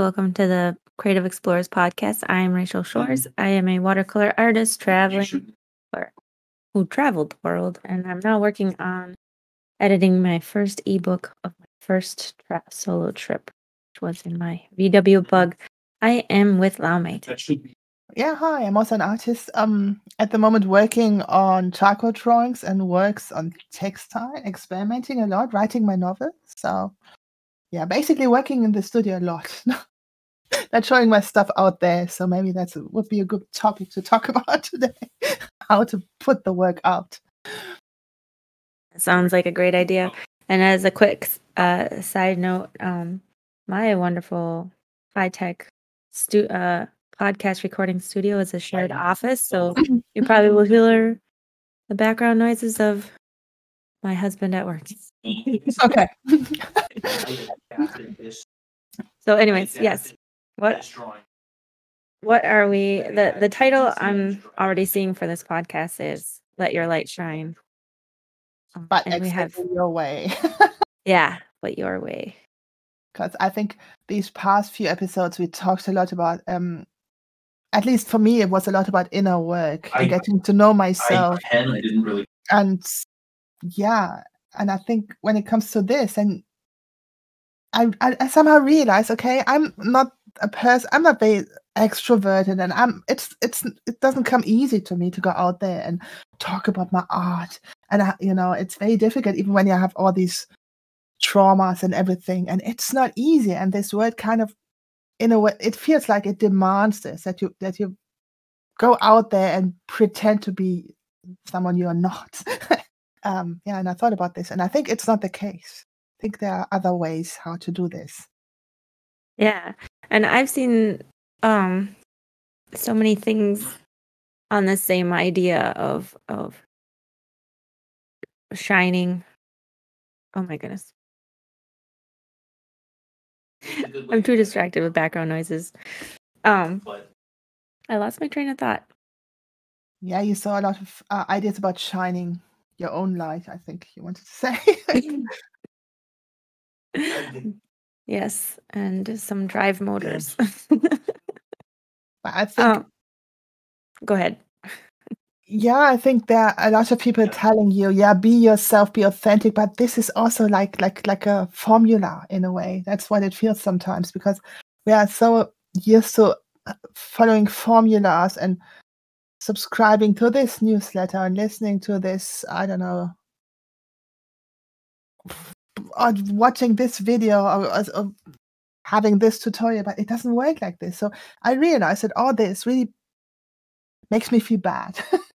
welcome to the Creative Explorers podcast. I am Rachael Shores. I am a watercolor artist traveling or who traveled the world, and I'm now working on editing my first ebook of my first tra- solo trip, which was in my VW Bug. I am with Laumee. That should be. Yeah, hi. I'm also an artist. Um, at the moment, working on charcoal drawings and works on textile, experimenting a lot, writing my novel. So, yeah, basically working in the studio a lot. Not showing my stuff out there. So maybe that would be a good topic to talk about today. How to put the work out. Sounds like a great idea. And as a quick uh, side note, um, my wonderful high tech stu- uh, podcast recording studio is a shared office, so you probably will hear the background noises of my husband at work. Okay. So, anyways, yes. What This what are we? the The title I'm already seeing for this podcast is "Let Your Light Shine." Um, but and we have your way. yeah, but your way. because I think these past few episodes we talked a lot about um at least for me it was a lot about inner work I- and getting to know I myself can. I didn't really. and yeah and I think when it comes to this and I, I, I somehow realize okay I'm not a person I'm not very extroverted and I'm it's it's it doesn't come easy to me to go out there and talk about my art. And I, you know it's very difficult even when you have all these traumas and everything and it's not easy. And this word kind of in a way it feels like it demands this that you that you go out there and pretend to be someone you're not. Um yeah and i thought about this and i think it's not the case. I think there are other ways how to do this. Yeah. And I've seen um so many things on the same idea of of shining. Oh my goodness. I'm too distracted with background noises. Um But I lost my train of thought. yeah you saw a lot of uh, ideas about shining your own light i think you wanted to say yes, and some drive motors. but i think um, go ahead. yeah i think there are a lot of people telling you yeah be yourself be authentic but this is also like like like a formula in a way that's what it feels sometimes because we are so used to uh, following formulas and subscribing to this newsletter and listening to this i don't know or watching this video or, having this tutorial but it doesn't work like this so i realized that all this really makes me feel bad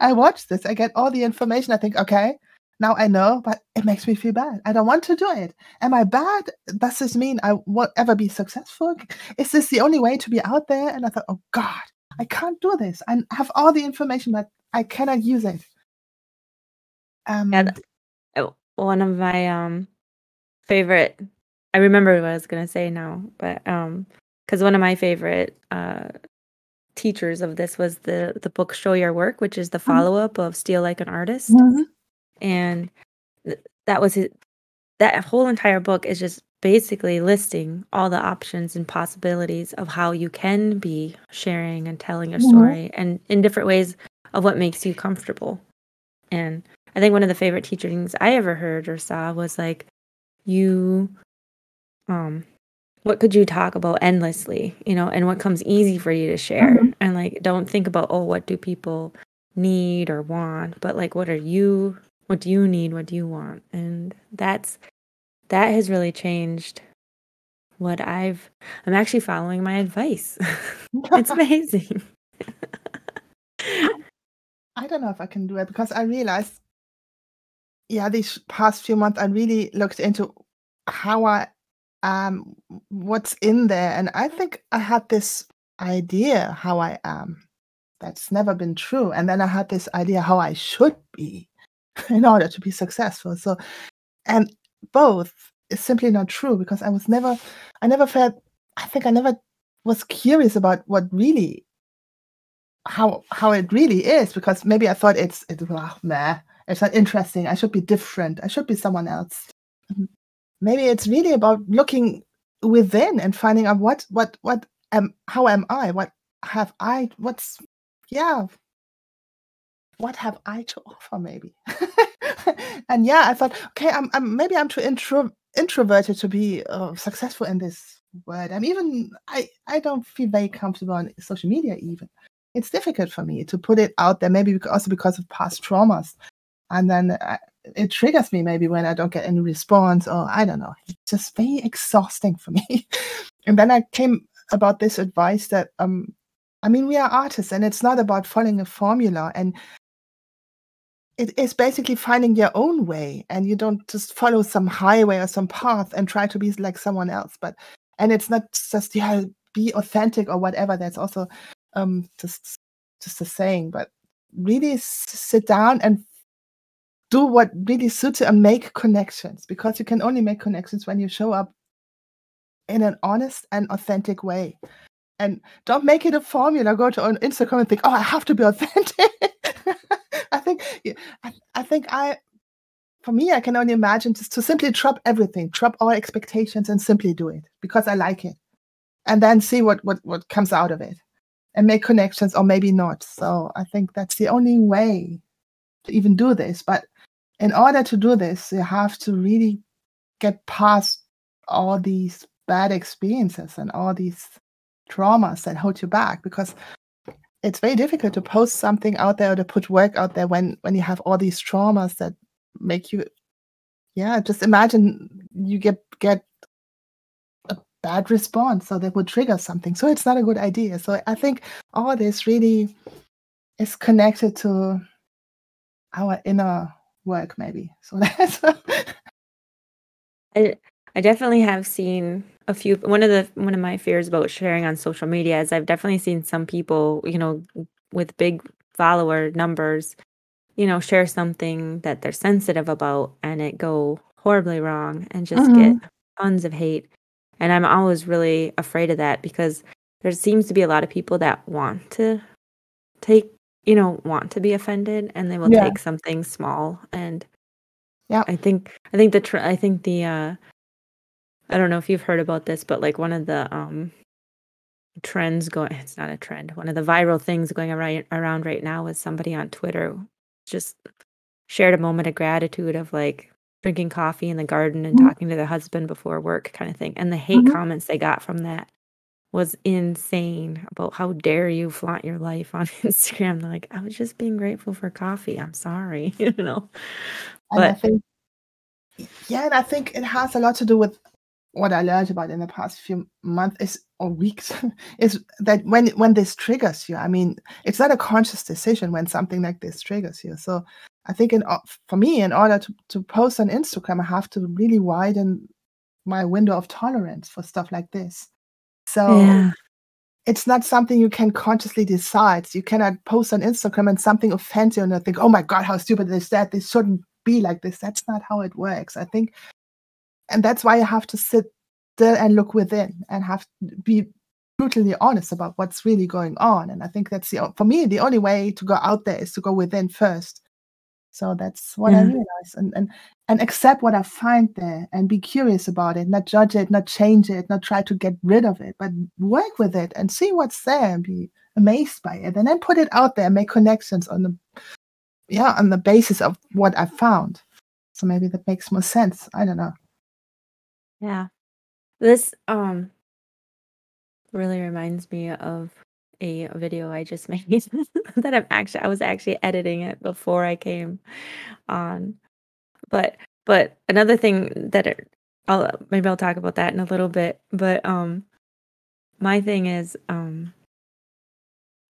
I watch this, I get all the information. I think, okay, now I know, but it makes me feel bad. I don't want to do it. Am I bad? Does this mean I won't ever be successful? Is this the only way to be out there? And I thought, oh God, I can't do this. I have all the information, but I cannot use it. Um, oh, one of my um favorite I remember what I was gonna say now, but um because one of my favorite uh teachers of this was the the book Show Your Work, which is the follow up of Steal Like an Artist. mhm. And th- that was it that whole entire book is just basically listing all the options and possibilities of how you can be sharing and telling your Mhm. story and in different ways of what makes you comfortable. And I think one of the favorite teachings I ever heard or saw was like you um what could you talk about endlessly, you know, and what comes easy for you to share. Mhm. And like don't think about oh what do people need or want, but like what are you what do you need, what do you want? And that's that has really changed what I've I'm actually following my advice. it's amazing. I don't know if I can do it because I realized, yeah, these past few months I really looked into how I um what's in there, and I think I had this idea how I am. That's never been true, and then I had this idea how I should be in order to be successful. So, and both is simply not true because I was never, I never felt, I think I never was curious about what really how how it really is because maybe I thought it's it's well, meh, it's not interesting. I should be different. I should be someone else. Maybe it's really about looking within and finding out what what what am how am I? What have I what's yeah what have I to offer maybe? and yeah, I thought, okay, I'm, I'm maybe I'm too intro, introverted to be uh, successful in this world. I'm even I I don't feel very comfortable on social media even. It's difficult for me to put it out there, maybe also because of past traumas. And then I, it triggers me maybe when I don't get any response or I don't know. It's just very exhausting for me. and then I came about this advice that um I mean we are artists and it's not about following a formula and it is basically finding your own way and you don't just follow some highway or some path and try to be like someone else but and it's not just yeah be authentic or whatever that's also um just just a saying but really sit down and do what really suits you and make connections because you can only make connections when you show up in an honest and authentic way. And don't make it a formula. Go to instagram and think oh i have to be authentic. I think I, I think i for me i can only imagine just to simply drop everything drop all expectations and simply do it because i like it. And then see what what what comes out of it and make connections or maybe not. So i think that's the only way to even do this. But in order to do this, you have to really get past all these bad experiences and all these traumas that hold you back because it's very difficult to post something out there or to put work out there when when you have all these traumas that make you yeah just imagine you get get a bad response so that would trigger something. So it's not a good idea. So i think all this really is connected to our inner work maybe so that's I, I definitely have seen a few one of the one of my fears about sharing on social media is I've definitely seen some people, you know, with big follower numbers, you know, share something that they're sensitive about and it go horribly wrong and just mm-hmm. get tons of hate. And I'm always really afraid of that because there seems to be a lot of people that want to take you know, want to be offended and they will Yeah. take something small and Yeah. I think I think the tr- I think the uh I don't know if you've heard about this, but like one of the um trends going it's not a trend. One of the viral things going around around right now is somebody on Twitter just shared a moment of gratitude of like drinking coffee in the garden and Mhm. talking to their husband before work kind of thing. And the hate Mhm. comments they got from that was insane about how dare you flaunt your life on Instagram. They're like, I was just being grateful for coffee. I'm sorry, you know. And I But think yeah, and I think it has a lot to do with what I learned about in the past few months is or weeks is that when when this triggers you, I mean, it's not a conscious decision when something like this triggers you. So I think in uh, for me, in order to, to post on Instagram, I have to really widen my window of tolerance for stuff like this. So yeah. it's not something you can consciously decide. You cannot post on Instagram and something offends you and I think, oh my God, how stupid is that? This shouldn't be like this. That's not how it works. I think, and that's why you have to sit still and look within and have to be brutally honest about what's really going on. And I think that's the, for me, the only way to go out there is to go within first. So that's what I Yeah. realized and, and and accept what I find there and be curious about it, not judge it, not change it, not try to get rid of it, but work with it and see what's there and be amazed by it and then put it out there and make connections on the yeah, on the basis of what I found. So maybe that makes more sense. I don't know. Yeah. This um really reminds me of a video I just made that I'm actually I was actually editing it before I came on. But but another thing that it, I'll maybe I'll talk about that in a little bit. But um my thing is um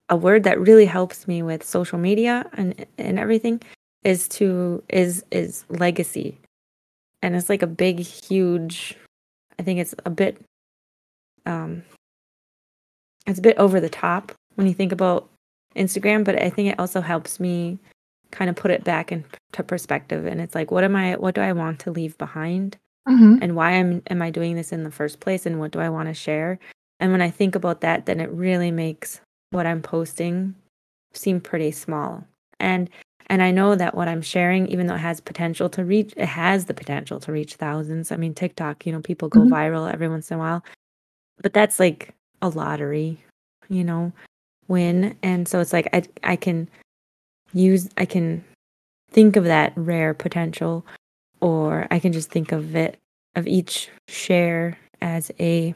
a word that really helps me with social media and and everything is to is is legacy. And it's like a big huge I think it's a bit um it's a bit over the top when you think about Instagram, but I think it also helps me kind of put it back into perspective. And it's like, what am I, what do I want to leave behind? Mm-hmm. And why am, am I doing this in the first place? And what do I want to share? And when I think about that, then it really makes what I'm posting seem pretty small. And And I know that what I'm sharing, even though it has potential to reach, it has the potential to reach thousands. I mean, TikTok, you know, people go Mhm. viral every once in a while, but that's like a lottery, you know, win. And so it's like I I can use I can think of that rare potential or I can just think of it of each share as a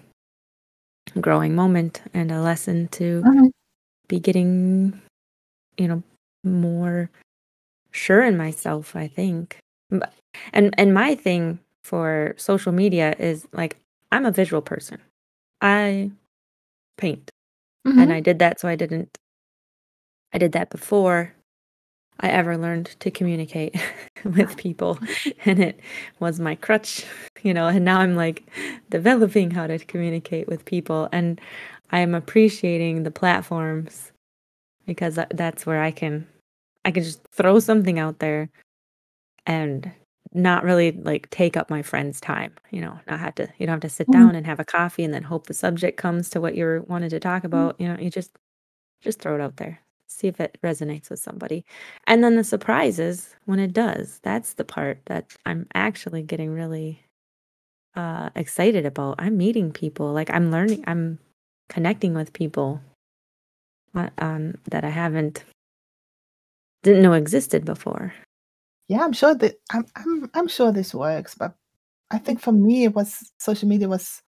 growing moment and a lesson to Mhm. be getting you know more sure in myself i think and and my thing for social media is like i'm a visual person i paint and Mhm. i did that so i didn't i did that before i ever learned to communicate with people and it was my crutch you know and now i'm like developing how to communicate with people and i'm appreciating the platforms because that's where i can i can just throw something out there and not really like take up my friend's time you know not have to you don't have to sit Mhm. down and have a coffee and then hope the subject comes to what you're wanted to talk Mhm. about you know you just just throw it out there see if it resonates with somebody and then the surprises when it does that's the part that i'm actually getting really uh excited about i'm meeting people like i'm learning i'm connecting with people uh, um that i haven't didn't know existed before Yeah, I'm sure that I'm I'm I'm sure this works, but I think for me it was social media was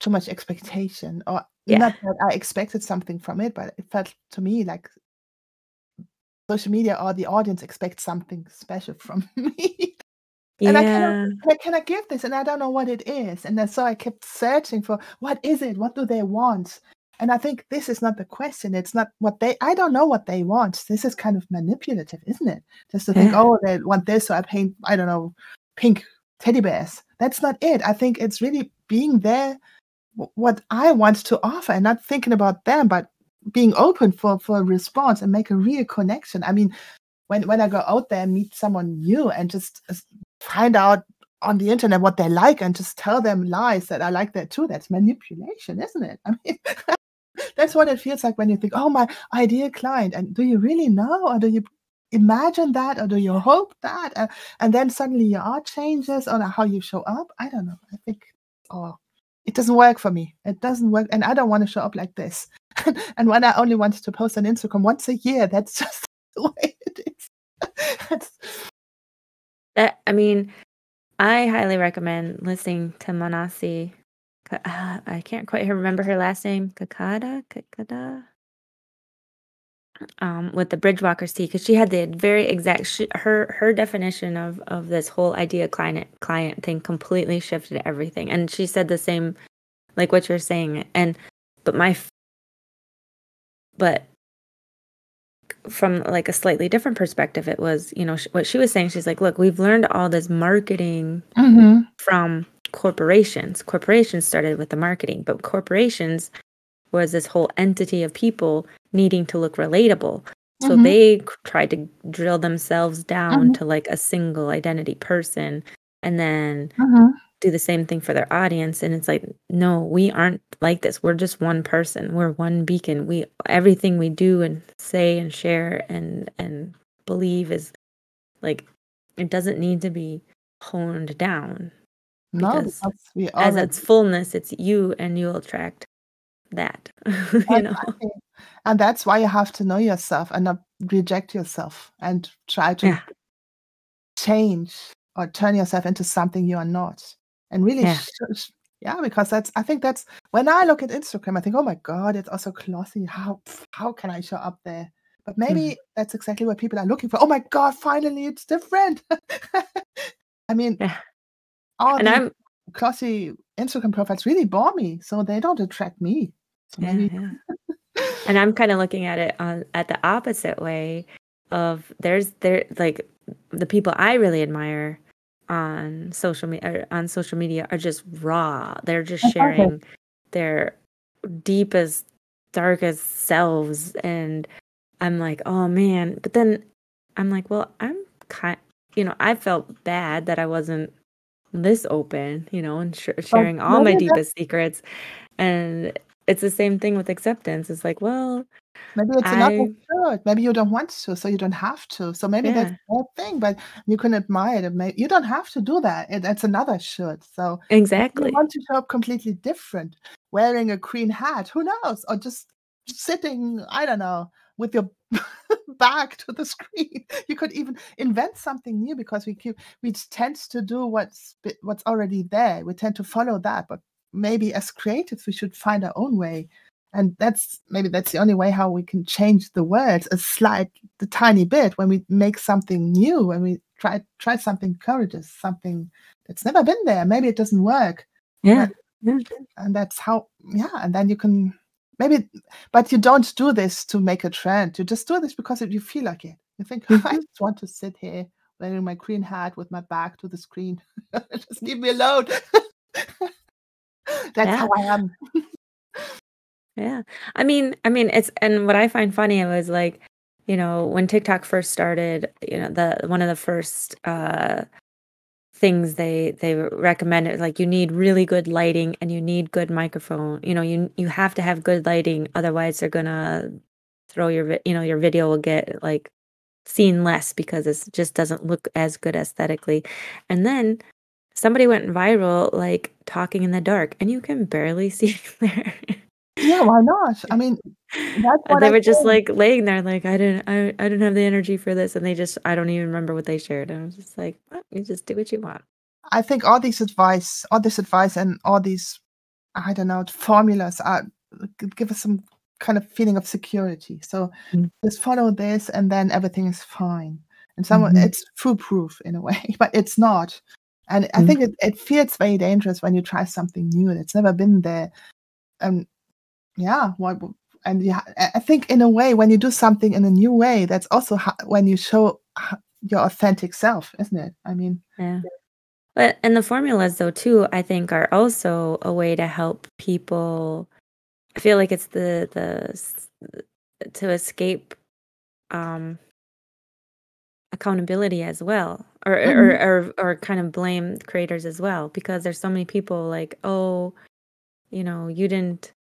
too much expectation or yeah not that I expected something from it, but it felt to me like social media or the audience expects something special from me. And I cannot yeah I can I give this? And I don't know what it is. And then so I kept searching for what is it? What do they want? And I think this is not the question. It's not what they I don't know what they want. This is kind of manipulative, isn't it? Just to think, oh, they want this, so I paint, I don't know, pink teddy bears. That's not it. I think it's really being there what I want to offer and not thinking about them, but being open for for a response and make a real connection. I mean, when when I go out there and meet someone new and just find out on the internet what they like and just tell them lies that I like that too, that's manipulation, isn't it? I mean, that's what it feels like when you think, oh, my ideal client. And do you really know? Or do you imagine that? Or do you hope that? Uh, and then suddenly your art changes on how you show up. I don't know. I think, oh, it doesn't work for me. It doesn't work. And I don't want to show up like this. and when I only want to post on Instagram once a year, that's just the way it is. That's, that i mean i highly recommend listening to manasi uh, i can't quite remember her last name kakada kakada um, with the Bridgewalker's Tea because she had the very exact sh- her her definition of of this whole idea client client thing completely shifted everything, and she said the same like what you're saying, and but my but from like a slightly different perspective, it was you know sh- what she was saying. She's like, look, we've learned all this marketing Mhm. from corporations. Corporations started with the marketing, but corporations was this whole entity of people needing to look relatable. So Mhm. they tried to drill themselves down Mhm. to like a single identity person and then Mhm. do the same thing for their audience and it's like no we aren't like this we're just one person we're one beacon we everything we do and say and share and and believe is like it doesn't need to be honed down No, because we as its fullness it's you and you'll attract that you know. And that's why you have to know yourself and not reject yourself and try to yeah change or turn yourself into something you are not. And really, yeah sh- yeah, because that's I think that's when I look at Instagram, I think, oh my god, it's also classy. How how can I show up there? But maybe mm-hmm. that's exactly what people are looking for. Oh my god, finally, it's different. I mean, yeah all and i'm classy Instagram profiles really bore me, so they don't attract me. So yeah maybe. yeah And I'm kind of looking at it on at the opposite way of there's there like the people I really admire on social media er, on social media are just raw. They're just Okay. sharing their deepest, darkest selves and I'm like, "Oh man." But then I'm like, "Well, I'm kind you know, I felt bad that I wasn't this open, you know, and sh- But sharing all my maybe that's deepest secrets." And it's the same thing with acceptance. It's like, well, Maybe it's another I shirt. Maybe you don't want to, so you don't have to. So maybe that's yeah, a bad thing, but you can admire it. May you don't have to do that. It, that's another shirt. So maybe you exactly. want to show up completely different, wearing a green hat. Who knows? Or just sitting, I don't know, with your back to the screen. You could even invent something new because we keep we tend to do what's what's already there. We tend to follow that, but maybe as creatives we should find our own way and that's maybe that's the only way how we can change the world a slight the tiny bit when we make something new when we try try something courageous something that's never been there maybe it doesn't work Yeah. but Yeah. and that's how yeah and then you can maybe but you don't do this to make a trend you just do this because you feel like it you think i Mhm. just want to sit here wearing my green hat with my back to the screen just leave me alone that's Yeah. how i am Yeah. I mean I mean, it's and what I find funny was, like, you know, when TikTok first started, you know, the one of the first, uh, things they they recommend it like, you need really good lighting and you need good microphone. You know, you you have to have good lighting, otherwise they're gonna throw your you know, your video will get, like, seen less because it just doesn't look as good aesthetically. And then somebody went viral, like, talking in the dark, and you can barely see there. Yeah why not i mean that's And what they i were just, think like, laying there like, "I didn't I I didn't have the energy for this," and they just I don't even remember what they shared, and I was just like, "Well, you just do what you want." I think all these advice, all this advice, and all these, I don't know, formulas are give us some kind of feeling of security. So Mm. just follow this, and then everything is fine. And some Mhm. it's foolproof in a way, but it's not. And I Mm. think it, it feels very dangerous when you try something new that's never been there. And yeah, what? And yeah, I think in a way, when you do something in a new way, that's also ho- when you show your authentic self, isn't it? I mean, Yeah. But and the formulas though too, I think are also a way to help people I feel like it's the the to escape, um accountability as well, or or Mhm. or or kind of blame creators as well, because there's so many people like, "Oh, you know, you didn't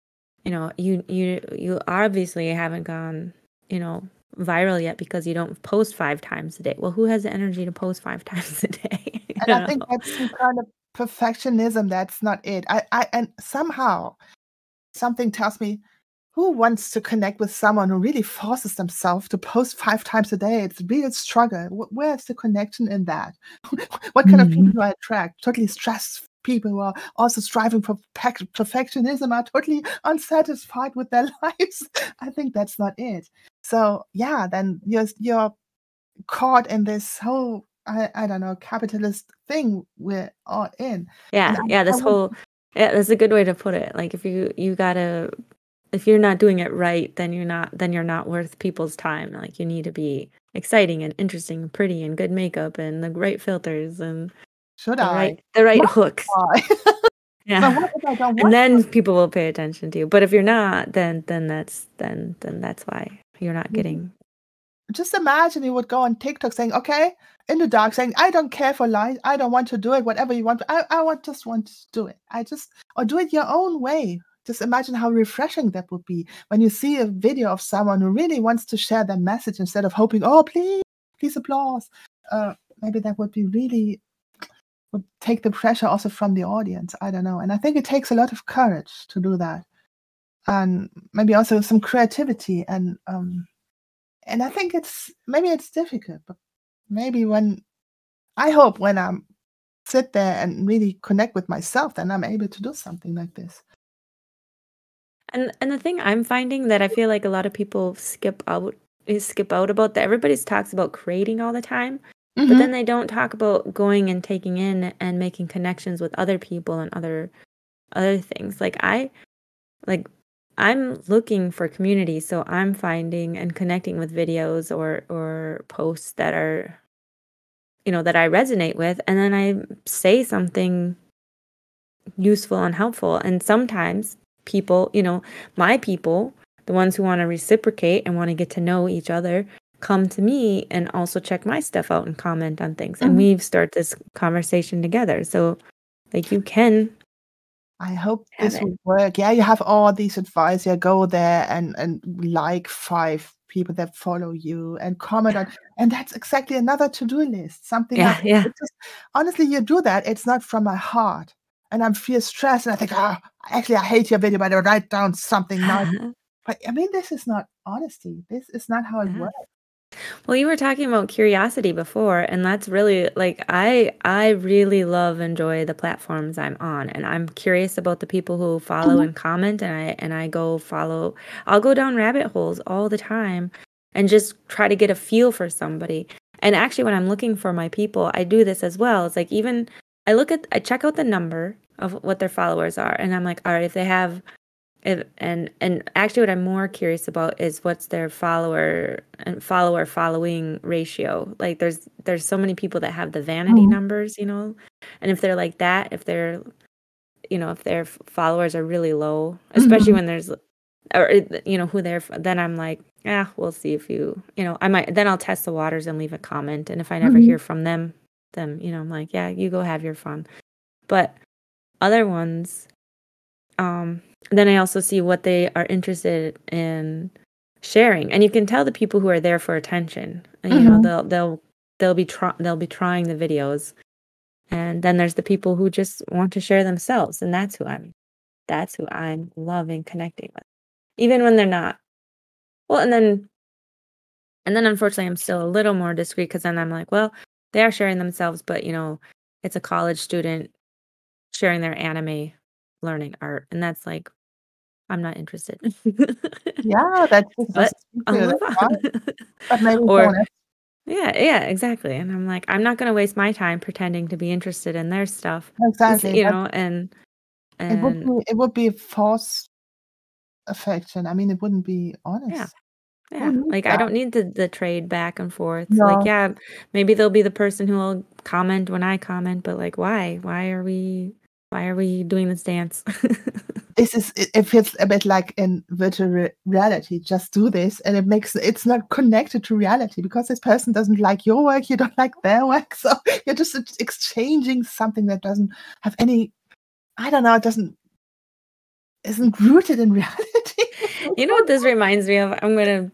you know, you you you obviously haven't gone, you know, viral yet because you don't post 5 times a day." Well, who has the energy to post 5 times a day? And I think that's some kind of perfectionism, that's not it. I I and somehow something tells me, who wants to connect with someone who really forces themselves to post 5 times a day? It's a real struggle. Where's the connection in that? What kind of mm-hmm. people do I attract? Totally stressed people who are also striving for perfectionism, are totally unsatisfied with their lives. I think that's not it. So, yeah, then you're you're caught in this whole I I don't know, capitalist thing we're all in. Yeah, I yeah, this whole yeah, that's a good way to put it. Like if you you gotta if you're not doing it right, then you're not then you're not worth people's time. Like you need to be exciting and interesting and pretty and good makeup and the right filters and should the I? right the right Must hooks. Yeah. what if I don't And then people will pay attention to you. But if you're not, then then that's then then that's why you're not Mhm. getting Just imagine you would go on TikTok saying, "Okay," in the dark saying, "I don't care for light. I don't want to do it, whatever you want. I I want just want to do it. I just or do it your own way." Just imagine how refreshing that would be when you see a video of someone who really wants to share their message instead of hoping, "Oh, please, please applause." Uh, maybe that would be really would take the pressure also from the audience. I don't know. And I think it takes a lot of courage to do that. And maybe also some creativity and um and I think it's maybe it's difficult, but maybe when I hope when I'm sit there and really connect with myself, then I'm able to do something like this. And and the thing I'm finding that I feel like a lot of people skip out is skip out about that everybody talks about creating all the time, but mm-hmm. then they don't talk about going and taking in and making connections with other people and other other things. Like I like I'm looking for community, so I'm finding and connecting with videos or or posts that are you know that I resonate with and then I say something useful and helpful. And sometimes people, you know, my people, the ones who want to reciprocate and want to get to know each other, come to me and also check my stuff out and comment on things. And Mhm. we start this conversation together. So, like, you can I hope this it. will work. Yeah, you have all these advice. Yeah, go there and and like five people that follow you and comment on, and that's exactly another to-do list. Something Yeah, like yeah. just honestly, you do that. It's not from my heart, and I'm feel stressed, and I think, oh actually, I hate your video, but I write down something nice. But I mean, this is not honesty. This is not how it Yeah. works. Well, you were talking about curiosity before, and that's really like I I really love enjoy the platforms I'm on, and I'm curious about the people who follow Mhm. and comment, and I and I go follow. I'll go down rabbit holes all the time, and just try to get a feel for somebody. And actually, when I'm looking for my people, I do this as well. It's like even I look at I check out the number of what their followers are, and I'm like, all right, if they have if, and and actually, what I'm more curious about is what's their follower and follower following ratio. Like, there's there's so many people that have the vanity Mhm. numbers, you know, and if they're like that, if they're, you know, if their followers are really low, especially Mhm. when there's, or you know, who they're, then I'm like, yeah, we'll see if you, you know, I might then I'll test the waters and leave a comment, and if I never Mhm. hear from them, then you know, I'm like, yeah, you go have your fun. But other ones, um then i also see what they are interested in sharing. And you can tell the people who are there for attention. And, you know mm-hmm. they'll they'll they'll be try- they'll be trying the videos. And then there's the people who just want to share themselves. And that's who i'm that's who i'm loving connecting with even when they're not. Well and then and then unfortunately i'm still a little more discreet because then i'm like well they are sharing themselves but you know it's a college student sharing their anime learning art and that's like i'm not interested Yeah, that just but doesn't speak to i'll move That's on fine. But maybe or yeah yeah exactly and i'm like i'm not going to waste my time pretending to be interested in their stuff Exactly. you know and it would and be it would be false affection. I mean, it wouldn't be yeah honest. Who Yeah, needs like I that? don't need the the trade back and forth. Like, No. yeah, maybe they'll be the person who will comment when I comment, but like, why? Why are we? Why are we doing this dance? This is it, it feels a bit like in virtual re- reality. Just do this, and it makes it's not connected to reality because this person doesn't like your work, you don't like their work, so you're just exchanging something that doesn't have any. I don't know. It doesn't isn't rooted in reality. you know what this reminds me of? I'm gonna.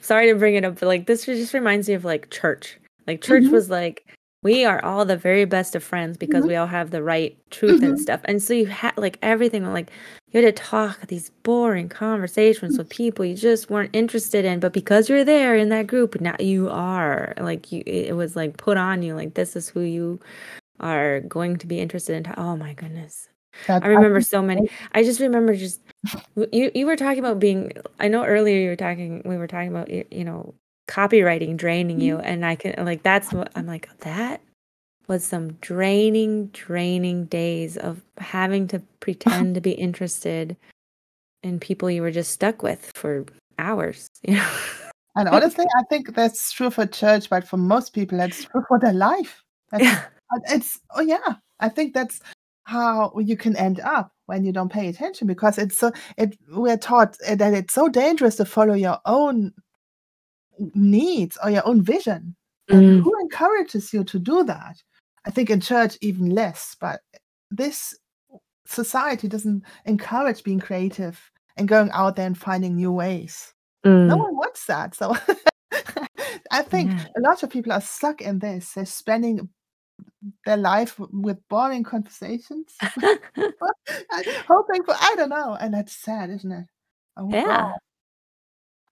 sorry to bring it up, but like this just reminds me of like church. Like church Mhm. was like we are all the very best of friends because Mhm. we all have the right truth and Mhm. stuff. And so you had like everything like you had to talk these boring conversations with people you just weren't interested in, but because you're there in that group, now you are. Like you it was like put on you like this is who you are going to be interested in. Oh my goodness. That I remember so many. I just remember just you. You were talking about being. I know earlier you were talking. We were talking about you know copywriting draining you, Mhm. and I can like that's what I'm like. That was some draining, draining days of having to pretend to be interested in people you were just stuck with for hours. You know. And honestly, I think that's true for church, but for most people, that's true for their life. That's yeah. it's oh yeah, I think that's how you can end up when you don't pay attention because it's so it we're taught uh, that it's so dangerous to follow your own needs or your own vision. And Mm. who encourages you to do that? I think in church even less, but this society doesn't encourage being creative and going out there and finding new ways. No Mm. one wants that. So I think Yeah. a lot of people are stuck in this. They're spending their life with boring conversations, hoping for I don't know, and that's sad, isn't it? Oh yeah.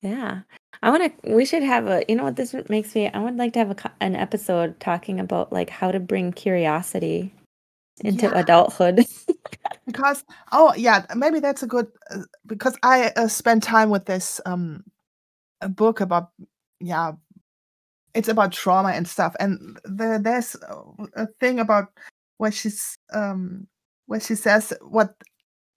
Yeah. I want to, we should have a, you know what this makes me, I would like to have a, co- an episode talking about like how to bring curiosity into Yeah, adulthood. because oh yeah, maybe that's a good uh, because I uh, spent time with this um a book about yeah it's about trauma and stuff and the, there's uh, a thing about where she's um where she says what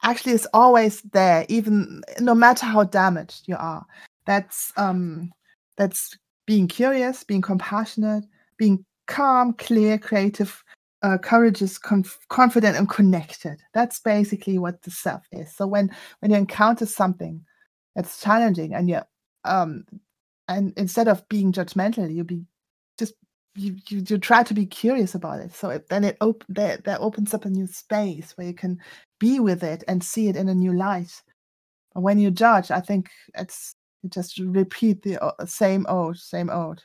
actually is always there even no matter how damaged you are that's um that's being curious being compassionate being calm clear creative uh, courageous conf- confident and connected. That's basically what the self is. So when when you encounter something that's challenging and you um and instead of being judgmental you be just you, you you try to be curious about it. So it, then it op- that, that opens up a new space where you can be with it and see it in a new light. When you judge i think it's you just repeat the same old same old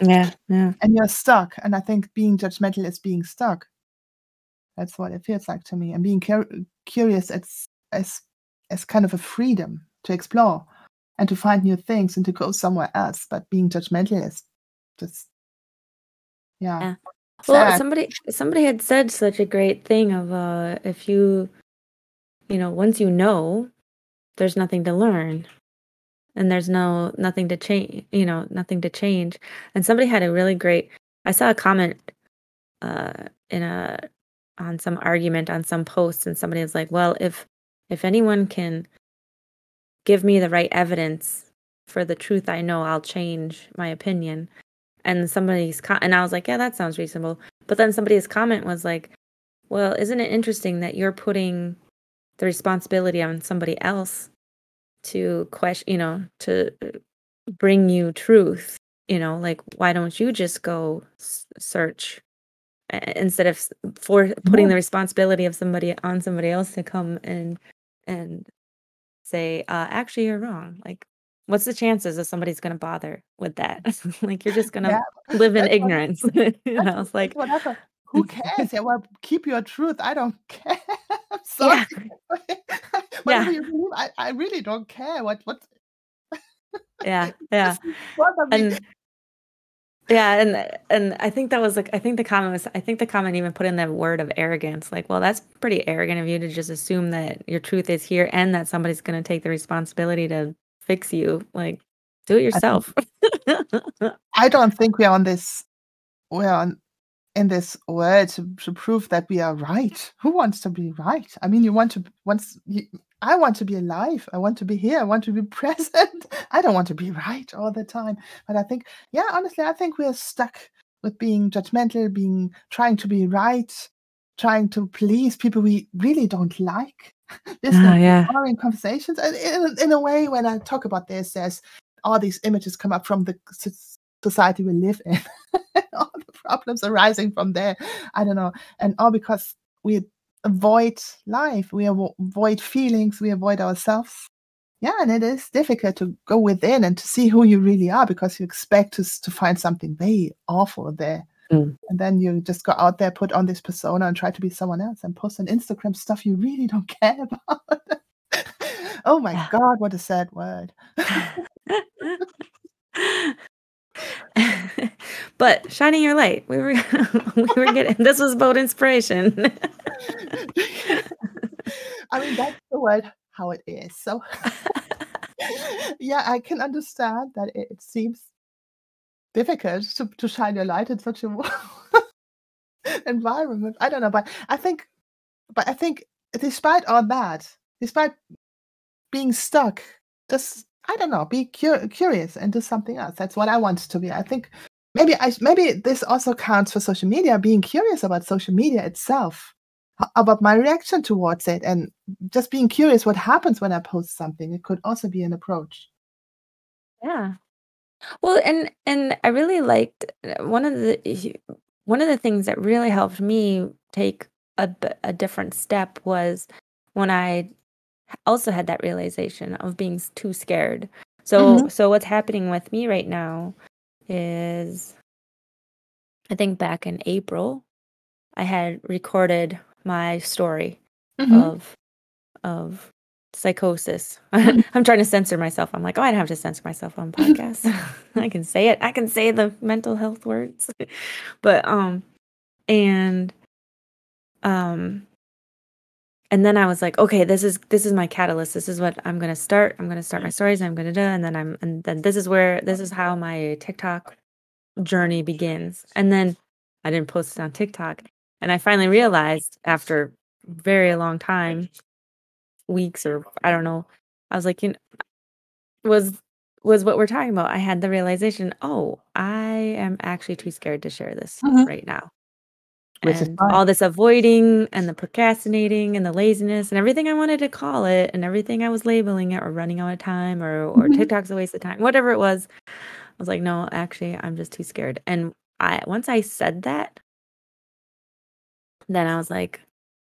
Yeah, yeah. and you're stuck and i think being judgmental is being stuck that's what it feels like to me and being cur- curious it's as as kind of a freedom to explore and to find new things and to go somewhere else but being judgmental is just yeah, Yeah. Well, sad. somebody somebody had said such a great thing of uh if you you know, once you know, there's nothing to learn and there's no nothing to change, you know, nothing to change. And somebody had a really great I saw a comment uh in a on some argument on some post and somebody was like, "Well, if if anyone can give me the right evidence for the truth I know, I'll change my opinion." And somebody's and I was like, "Yeah, that sounds reasonable." But then somebody's comment was like, "Well, isn't it interesting that you're putting the responsibility on somebody else to question, you know, to uh, bring you truth, you know, like why don't you just go s- search instead of for putting the responsibility of somebody on somebody else to come and and say uh actually you're wrong. Like what's the chances that somebody's going to bother with that? Like you're just going to yeah. live in that's ignorance you know it's like what I thought. Who cares? Yeah well keep your truth. I don't care. I'm yeah. sorry. Yeah. whatever you believe i, I really don't care what what yeah yeah. doesn't bother me. And yeah and and i think that was like i think the comment was i think the comment even put in the word of arrogance like well that's pretty arrogant of you to just assume that your truth is here and that somebody's going to take the responsibility to fix you. Like do it I think yourself. I don't think we're on this we're on in this world to, to prove that we are right. Who wants to be right? I mean, you want to once you, I want to be alive. I want to be here. I want to be present. I don't want to be right all the time. But I think, yeah, honestly, I think we're stuck with being judgmental, being trying to be right, trying to please people we really don't like. this oh yeah boring conversations. And in, in a way, when I talk about this, there's all these images come up from the society we live in. all the problems arising from there. I don't know. And all because we avoid life, we avoid feelings, we avoid ourselves. Yeah, and it is difficult to go within and to see who you really are because you expect to, to find something very awful there. Mm. And then you just go out there, put on this persona, and try to be someone else and post on Instagram stuff you really don't care about. oh my God, what a sad word. But shining your light we were we were getting this was about inspiration I mean, that's the word how it is. So, yeah, I can understand that it, it seems difficult to, to shine your light in such a environment. I don't know, but I think, but I think, despite all that, despite being stuck, just I don't know, be cur- curious and do something else. That's what I want to be. I think maybe I maybe this also counts for social media. Being curious about social media itself, about my reaction towards it, and just being curious what happens when I post something. It could also be an approach. yeah well and and i really liked uh, one of the one of the things that really helped me take a, a different step was when i also had that realization of being too scared so hmm so what's happening with me right now is i think back in april i had recorded my story hmm of of psychosis. I'm trying to censor myself. I'm like, oh, I don't have to censor myself on podcasts. I can say it. I can say the mental health words. but um and um and then I was like, okay, this is this is my catalyst. This is what I'm gonna start. I'm gonna start my stories. I'm gonna do, and then I'm and then this is where this is how my TikTok journey begins. And then I didn't post it on TikTok, and I finally realized after very long time, weeks or I don't know, I was like, you know, was was what we're talking about. I had the realization, oh, I am actually too scared to share this hmm right now. Which And all this avoiding and the procrastinating and the laziness and everything I wanted to call it and everything I was labeling it or running out of time or or hmm TikTok's a waste of time, whatever it was. I was like, no, actually, I'm just too scared. And I once I said that, then I was like,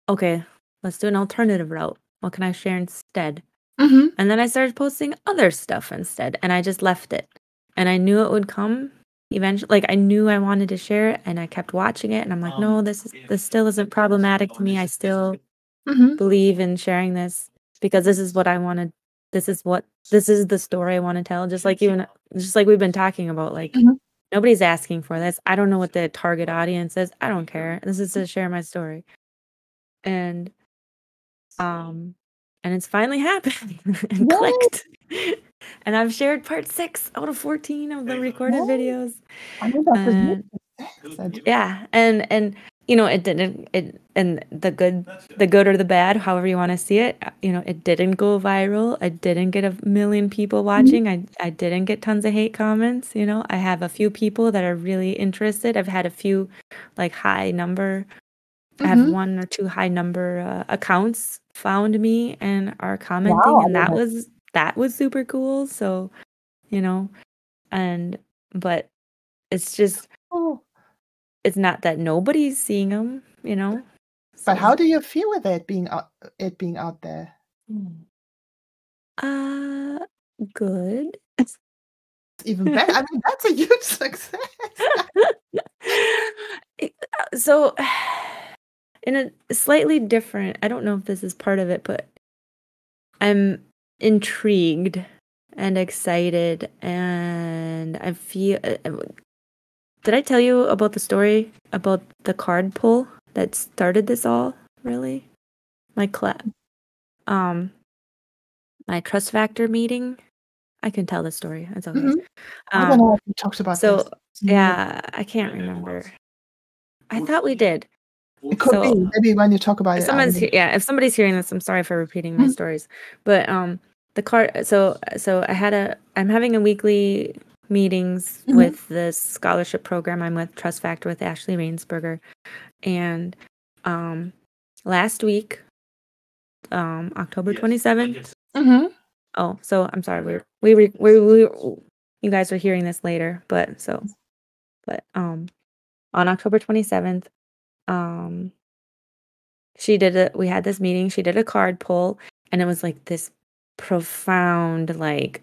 okay, let's do an alternative route. What can I share instead? Mhm. And then I started posting other stuff instead, and I just left it. And I knew it would come eventually. Like I knew I wanted to share it, and I kept watching it, and I'm like, no, this is this still isn't problematic to me. I still Mhm. believe in sharing this because this is what I wanted. This is what this is the story I want to tell. Just like you and just like we've been talking about, like Mhm. nobody's asking for this. I don't know what the target audience is. I don't care. This is to share my story. And um and it's finally happened and Yay! clicked. And I've shared part six out of 14 of the recorded Yay! videos. I mean, And yeah, and and you know, it didn't it and the good the good or the bad, however you want to see it, uh, you know, it didn't go viral. I didn't get a million people watching. I I didn't get tons of hate comments, you know. I have a few people that are really interested. I've had a few like high number I have Mhm. one or two high number uh, accounts found me and are commenting Wow, and that was that was super cool. So, you know, and but it's just Oh. it's not that nobody's seeing them, you know. But how do you feel with it being out it being out there? Uh good. Even better. I mean, that's a huge success. Uh, so in a slightly different, I don't know if this is part of it, but I'm intrigued and excited and I feel uh, uh, Did I tell you about the story about the card pull that started this all, really? My cla um my trust factor meeting? I can tell the story. It's okay. Mhm. I don't Um know if we talked about so this. Yeah, I can't remember. I thought we did. It could So be. Maybe when you talk about if it, someone's he- yeah, if somebody's hearing this, I'm sorry for repeating my Mhm. stories. But um the card so so I had a I'm having a weekly meetings Mhm. with this scholarship program I'm with Trust Factor with Ashley Rainsberger. And um last week um October 27th Mhm. Oh, so I'm sorry. We're we we we, we you guys are hearing this later, but so but um on October 27th um she did a we had this meeting, she did a card pull and it was like this profound like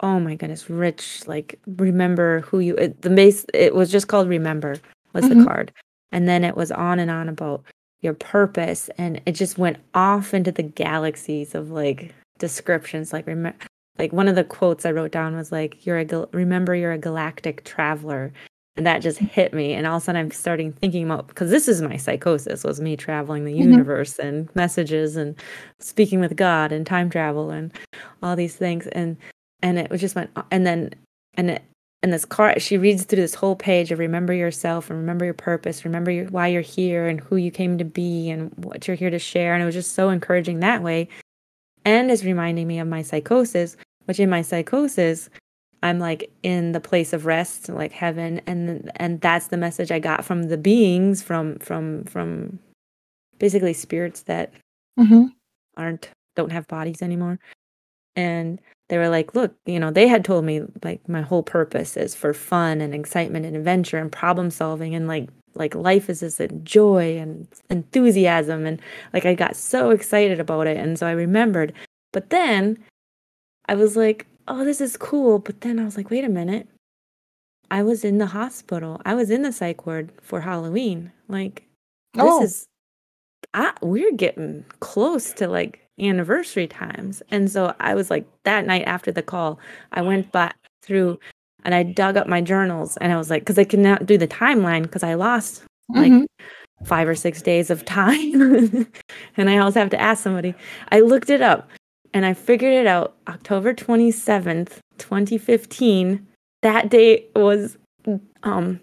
oh my goodness, rich like remember who you it, the base it was just called remember was Mhm. the card. And then it was on and on about your purpose and it just went off into the galaxies of like descriptions like remember like one of the quotes I wrote down was like you're a gal- remember you're a galactic traveler and that just hit me. And all of a sudden I'm starting thinking about because this is my psychosis was me traveling the Mhm. universe and messages and speaking with God and time travel and all these things. And and it was just went and then and it and this card she reads through this whole page of remember yourself and remember your purpose remember your, why you're here and who you came to be and what you're here to share. And it was just so encouraging that way. And is reminding me of my psychosis which in my psychosis i'm like in the place of rest like heaven and and that's the message i got from the beings from from from basically spirits that Mhm. aren't don't have bodies anymore and they were like look you know they had told me like my whole purpose is for fun and excitement and adventure and problem solving and like like life is this joy and enthusiasm and like i got so excited about it and so i remembered but then i was like oh this is cool but then i was like wait a minute i was in the hospital i was in the psych ward for halloween like this Oh. is I, we're getting close to like anniversary times. And so I was like, that night after the call, I went back through and I dug up my journals and I was like, because I could not do the timeline because I lost like Mhm. five or six days of time. and I always have to ask somebody. I looked it up and I figured it out October 27th, 2015. That day was um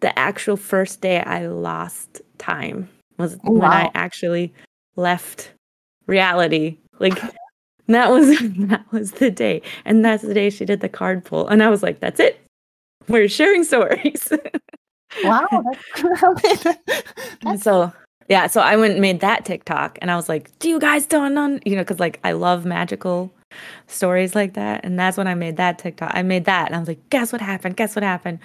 the actual first day I lost time was Oh, when I actually left reality. Like that was that was the day. And that's the day she did the card pull. And I was like, that's it. We're sharing stories. Wow. That's, that's so yeah, so I went and made that TikTok and I was like, Do you guys don't know you know, because like I love magical stories like that. And that's when I made that TikTok. I made that and I was like, guess what happened? Guess what happened?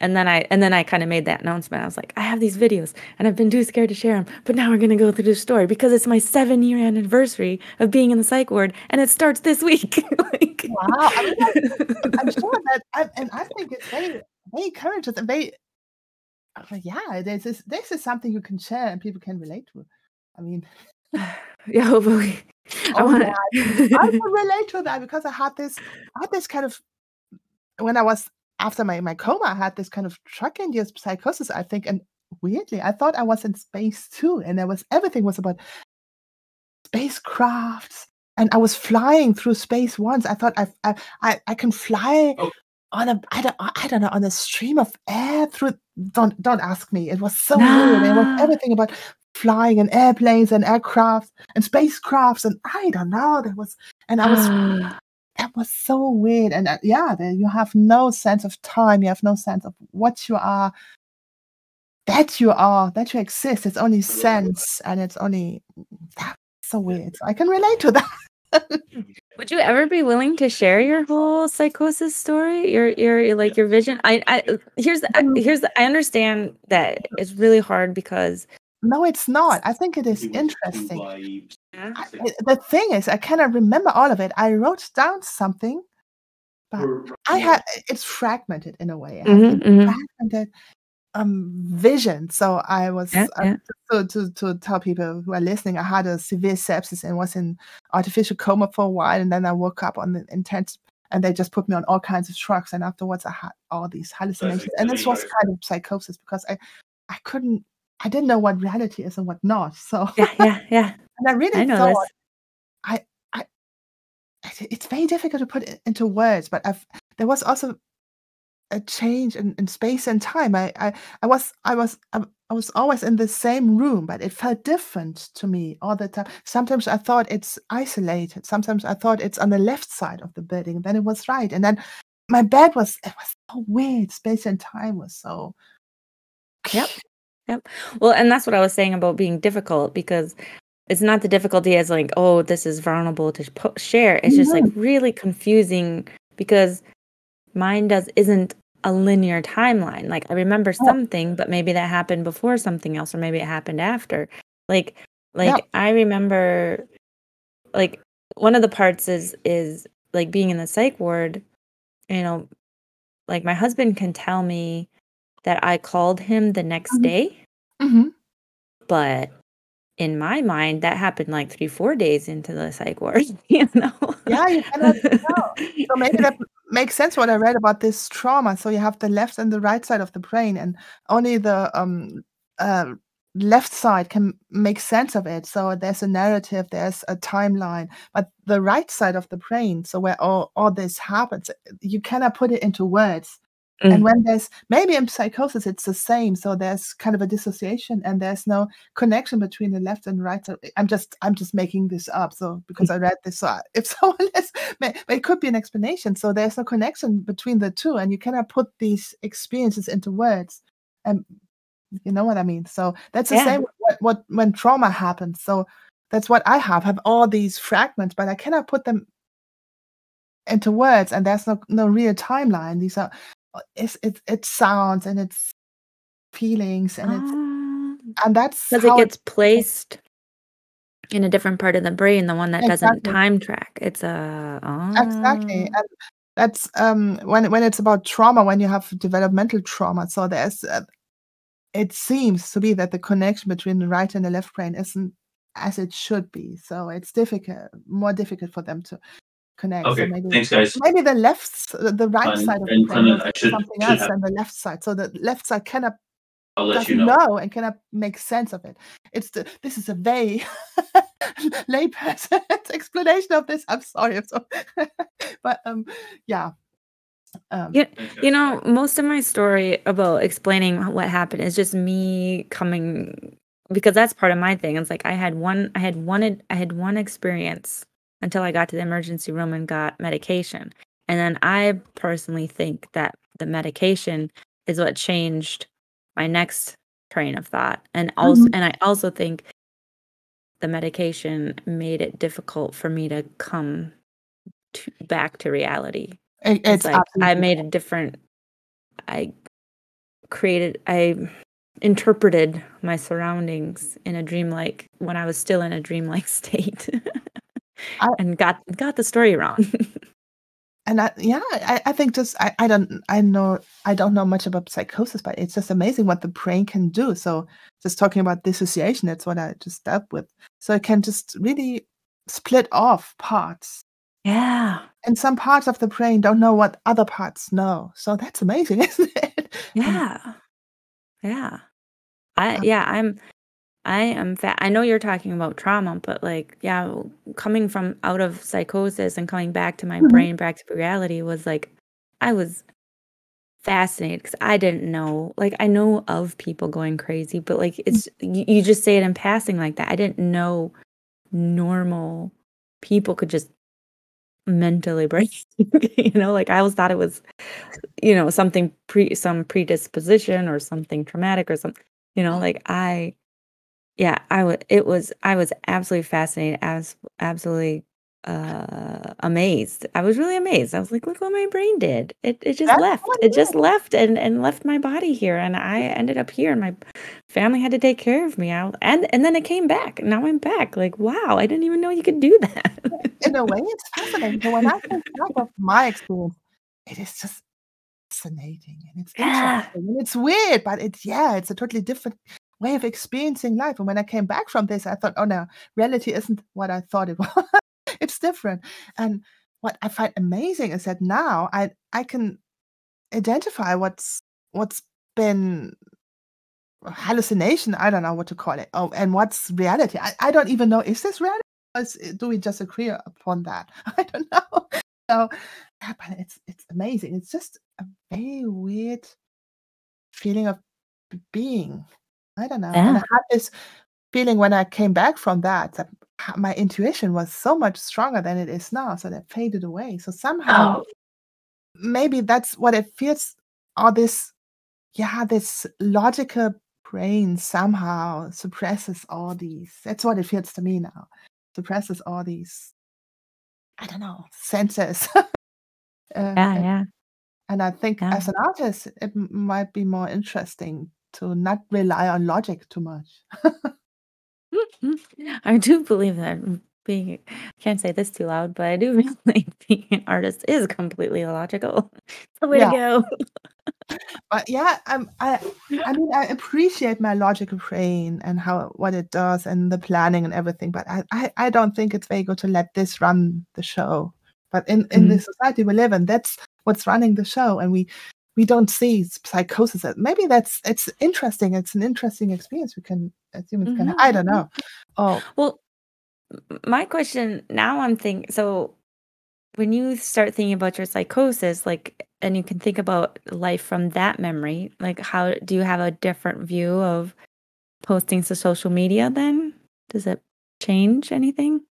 And then I and then I kind of made that announcement. I was like, I have these videos and I've been too scared to share them. But now we're gonna go through the story because it's my seven year anniversary of being in the psych ward and it starts this week. like, wow. I mean, I'm sure that I, and I think it's very very encouraging and Uh, yeah, this is this is something you can share and people can relate to. I mean yeah, hopefully. I, oh want to I can relate to that because I had this I had this kind of when I was after my, my coma, I had this kind of drug induced psychosis, I think, and weirdly, I thought I was in space too. And there was everything was about spacecrafts. And I was flying through space once. I thought I I I, I can fly oh. On a I don't I don't know on a stream of air through don't don't ask me. It was so no. weird. It was everything about flying and airplanes and aircraft and spacecrafts and I don't know. There was and I was that was so weird. And uh, yeah, you have no sense of time. You have no sense of what you are, that you are, that you exist. It's only sense, and it's only that's so weird. So I can relate to that. Would you ever be willing to share your whole psychosis story? Your your like your vision? I I here's the, um here's the, I understand that it's really hard because no, it's not. I think it is interesting. I, the thing is, I cannot remember all of it. I wrote down something, but I had it's fragmented in a way. Mm-hmm, mm-hmm. Fragmented um, vision. So I was yeah, uh. To, to to tell people who are listening, I had a severe sepsis and was in artificial coma for a while, and then I woke up on the intense. And they just put me on all kinds of drugs, and afterwards I had all these hallucinations, and this was kind of psychosis because I, I couldn't I didn't know what reality is and what not. So yeah, yeah, yeah. and I really I know thought this. I, I, it's very difficult to put it into words, but I've there was also a change in, in space and time. I, I, I was, I was, I, I was always in the same room, but it felt different to me all the time. Sometimes I thought it's isolated. Sometimes I thought it's on the left side of the building. Then it was right, and then my bed was it was so weird. Space and time was so. Yep. Yep. Well, and that's what I was saying about being difficult because it's not the difficulty as like, oh, this is vulnerable to po- share. It's just like really confusing because mine does isn't a linear timeline. Like I remember something, but maybe that happened before something else, or maybe it happened after. Like, like yeah. I remember, like one of the parts is is like being in the psych ward. You know, like my husband can tell me that I called him the next mm-hmm. day. Mm-hmm. But in my mind, that happened like three, four days into the psych ward, you know? Yeah, you cannot tell. So maybe that makes sense what I read about this trauma. So you have the left and the right side of the brain, and only the um uh left side can make sense of it. So there's a narrative, there's a timeline, but the right side of the brain, so where all, all this happens, you cannot put it into words. Mm. And when there's maybe in psychosis, it's the same. So there's kind of a dissociation, and there's no connection between the left and right. So I'm just I'm just making this up. So because I read this, so if someone else, it could be an explanation. So there's no connection between the two, and you cannot put these experiences into words. And you know what I mean. So that's the yeah. same. What, what when trauma happens. So that's what I have. Have all these fragments, but I cannot put them into words and there's no no real timeline these are it's it's it's sounds and it's feelings and it's ah. and that's because it gets placed in a different part of the brain, the one that exactly. doesn't time track. It's a oh. exactly, and that's um when when it's about trauma, when you have developmental trauma. So there's, uh, it seems to be that the connection between the right and the left brain isn't as it should be. So it's difficult, more difficult for them to connect. Okay, so maybe, thanks, guys. Maybe the left, the right and, side of the brain should, something should else have. than the left side. So the left side cannot I'll let you know. know. and cannot make sense of it. It's the this is a very layperson explanation of this. I'm sorry, I'm sorry. but um, yeah. Um, yeah, you know, most of my story about explaining what happened is just me coming because that's part of my thing. It's like I had one, I had wanted, I had one experience until I got to the emergency room and got medication. And then I personally think that the medication is what changed my next train of thought. And also mm-hmm. and I also think the medication made it difficult for me to come to, back to reality. It, it's, it's like I made a different. I created. I interpreted my surroundings in a dreamlike when I was still in a dreamlike state, I, and got got the story wrong. and I, yeah, I, I think just I, I don't I know I don't know much about psychosis, but it's just amazing what the brain can do. So just talking about dissociation, that's what I just dealt with. So it can just really split off parts. Yeah. And some parts of the brain don't know what other parts know. So that's amazing, isn't it? Yeah. Yeah. I yeah, I'm I am fa- I know you're talking about trauma, but like yeah, coming from out of psychosis and coming back to my mm-hmm. brain back to reality was like I was fascinated because I didn't know like I know of people going crazy, but like it's you, you just say it in passing like that. I didn't know normal people could just mentally break you know like i always thought it was you know something pre some predisposition or something traumatic or something you know like i yeah i would it was i was absolutely fascinated as absolutely uh amazed. I was really amazed. I was like look what my brain did. It it just That's left. it just left and and left my body here and i ended up here and my family had to take care of me. I, and and then it came back now i'm back. Like wow i didn't even know you could do that. In a way it's fascinating but when i think of my experience it is just fascinating and it's yeah. interesting and it's weird but it's yeah it's a totally different way of experiencing life and when i came back from this i thought oh no reality isn't what i thought it was it's different. And what I find amazing is that now I I can identify what's what's been hallucination. I don't know what to call it. Oh, and what's reality? I, I don't even know. Is this reality? Is, eh, do we just agree upon that? I don't know. So, yeah, but it's it's amazing. It's just a very weird feeling of being. I don't know. Yeah. And I had this feeling when I came back from that that my intuition was so much stronger than it is now, so that faded away. So somehow, oh. maybe that's what it feels. All this, yeah, this logical brain somehow suppresses all these. That's what it feels to me now. Suppresses all these. I don't know senses. yeah, and, yeah. And I think yeah. as an artist, it might be more interesting to not rely on logic too much. I do believe that being I can't say this too loud, but I do really being an artist is completely illogical. It's the way Yeah. to go. But yeah, um, I I mean I appreciate my logical brain and how what it does and the planning and everything, but I I, I don't think it's very good to let this run the show. But in in the mm-hmm. society we live in, that's what's running the show, and we we don't see psychosis. Maybe that's it's interesting. It's an interesting experience we can as humans mm-hmm. can. I don't know. Oh well, my question now I'm thinking. So when you start thinking about your psychosis, like, and you can think about life from that memory, like, how do you have a different view of posting to social media? Then does it change anything?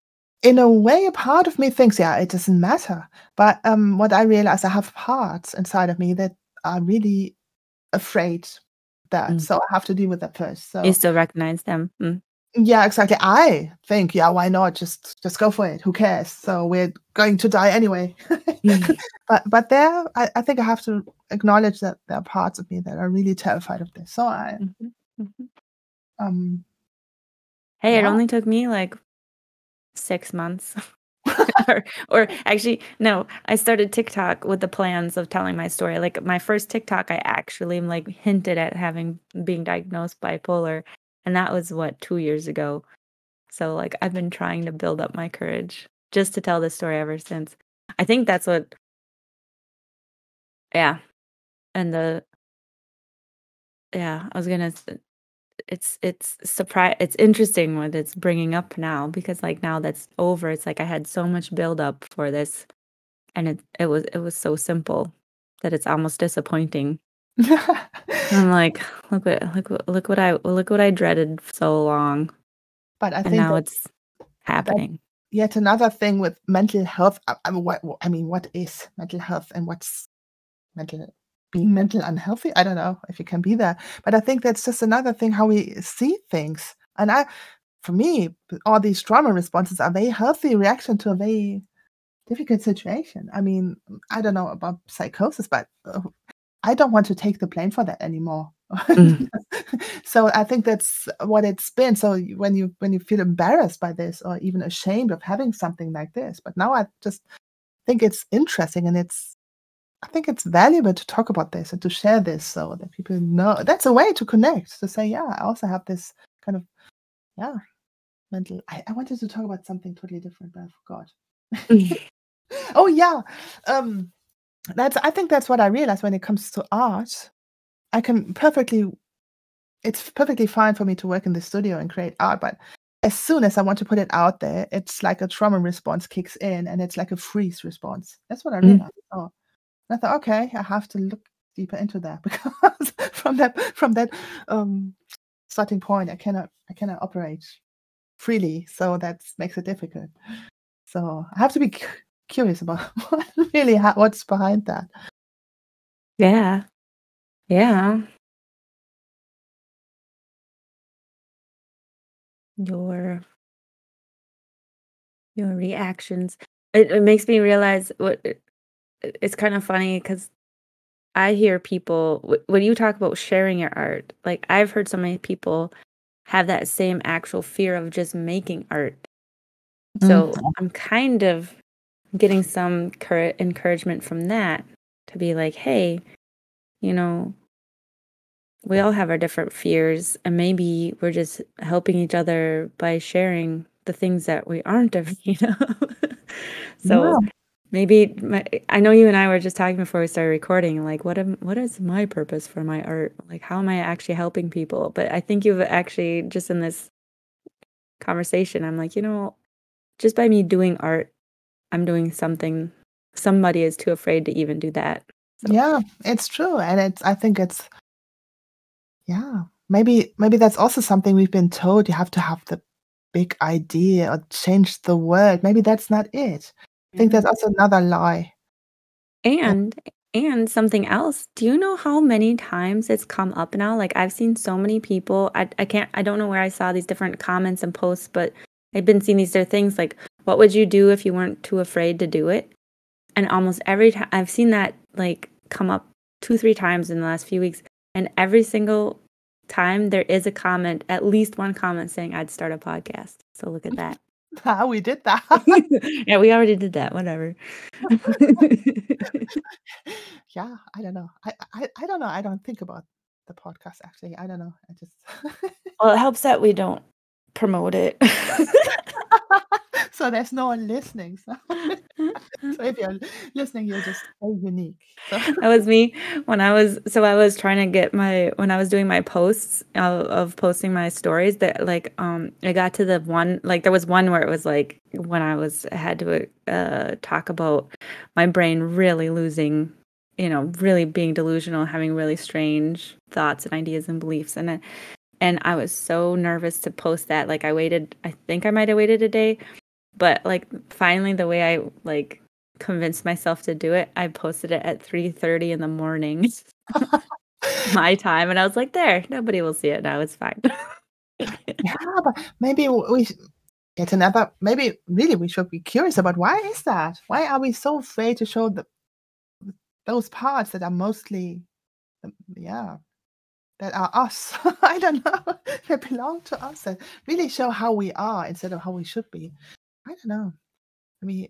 in a way, a part of me thinks, yeah, it doesn't matter. But um, what I realize, I have parts inside of me that are really afraid that. Mm. So I have to deal with that first. So you still recognize them. Mm. Yeah, exactly. I think, yeah, why not? Just just go for it. Who cares? So we're going to die anyway. mm. But but there, I, I think I have to acknowledge that there are parts of me that are really terrified of this. So I, mm-hmm. Mm-hmm. um, hey, yeah. it only took me like six months. or, or actually no i started tiktok with the plans of telling my story. Like my first tiktok i actually like hinted at having being diagnosed bipolar and that was what two years ago. So like i've been trying to build up my courage just to tell this story ever since. I think that's what yeah. And the yeah i was gonna it's it's surprise it's interesting what it's bringing up now because like now that's over it's like i had so much build up for this and it it was it was so simple that it's almost disappointing. I'm like look what look what look what i look what i dreaded so long. But i and think now it's happening. yet another thing with mental health I, I, mean, what, I mean what is mental health and what's mental being mental unhealthy. I don't know if you can be there, but I think that's just another thing how we see things. And I, for me, all these trauma responses are very healthy reaction to a very difficult situation. I mean, I don't know about psychosis, but uh, I don't want to take the blame for that anymore. Mm. so I think that's what it's been. So when you when you feel embarrassed by this or even ashamed of having something like this, but now I just think it's interesting and it's I think it's valuable to talk about this and to share this so that people know that's a way to connect to say, yeah, I also have this kind of yeah mental. I, I wanted to talk about something totally different, but I forgot. Oh yeah, um, that's I think that's what I realized when it comes to art. I can perfectly. It's perfectly fine for me to work in the studio and create art, but as soon as I want to put it out there, it's like a trauma response kicks in, and it's like a freeze response. That's what I mm. realized. Mm. Oh, and I thought, okay, I have to look deeper into that because from that from that um, starting point, I cannot I cannot operate freely, so that makes it difficult. So I have to be cu- curious about what really ha- what's behind that. Yeah, yeah. Your your reactions. It, it makes me realize what it's kind of funny because I hear people when you talk about sharing your art, like I've heard so many people have that same actual fear of just making art. So mm-hmm. I'm kind of getting some cur- encouragement from that to be like, hey, you know, we all have our different fears, and maybe we're just helping each other by sharing the things that we aren't of. so yeah maybe my, I know you and I were just talking before we started recording. Like, what am what is my purpose for my art? Like, how am I actually helping people? But I think you've actually just in this conversation, I'm like, you know, just by me doing art, I'm doing something. Somebody is too afraid to even do that. So. Yeah, it's true, and it's. I think it's. Yeah, maybe maybe that's also something we've been told. You have to have the big idea or change the world. Maybe that's not it. I think that's also another lie. And and something else, do you know how many times it's come up now? Like I've seen so many people. I I can't I don't know where I saw these different comments and posts, but I've been seeing these different things like what would you do if you weren't too afraid to do it? And almost every time I've seen that like come up two, three times in the last few weeks. And every single time there is a comment, at least one comment saying I'd start a podcast. So look at that. Ah, we did that. yeah, we already did that. Whatever. yeah, I don't know. I, I I don't know. I don't think about the podcast actually. I don't know. I just well, it helps that we don't promote it. so there's no one listening. So, so if you're listening, you're just so unique. So. That was me when I was so I was trying to get my when I was doing my posts of, of posting my stories that like um I got to the one like there was one where it was like when I was I had to uh talk about my brain really losing you know really being delusional having really strange thoughts and ideas and beliefs and and I was so nervous to post that. Like I waited, I think I might have waited a day, but like finally the way I like convinced myself to do it, I posted it at 3:30 in the morning. my time and I was like, there, nobody will see it now. It's fine. yeah, but maybe we get another maybe really we should be curious about why is that? Why are we so afraid to show the those parts that are mostly um, yeah that are us. I don't know. that belong to us that really show how we are instead of how we should be. I don't know. I mean,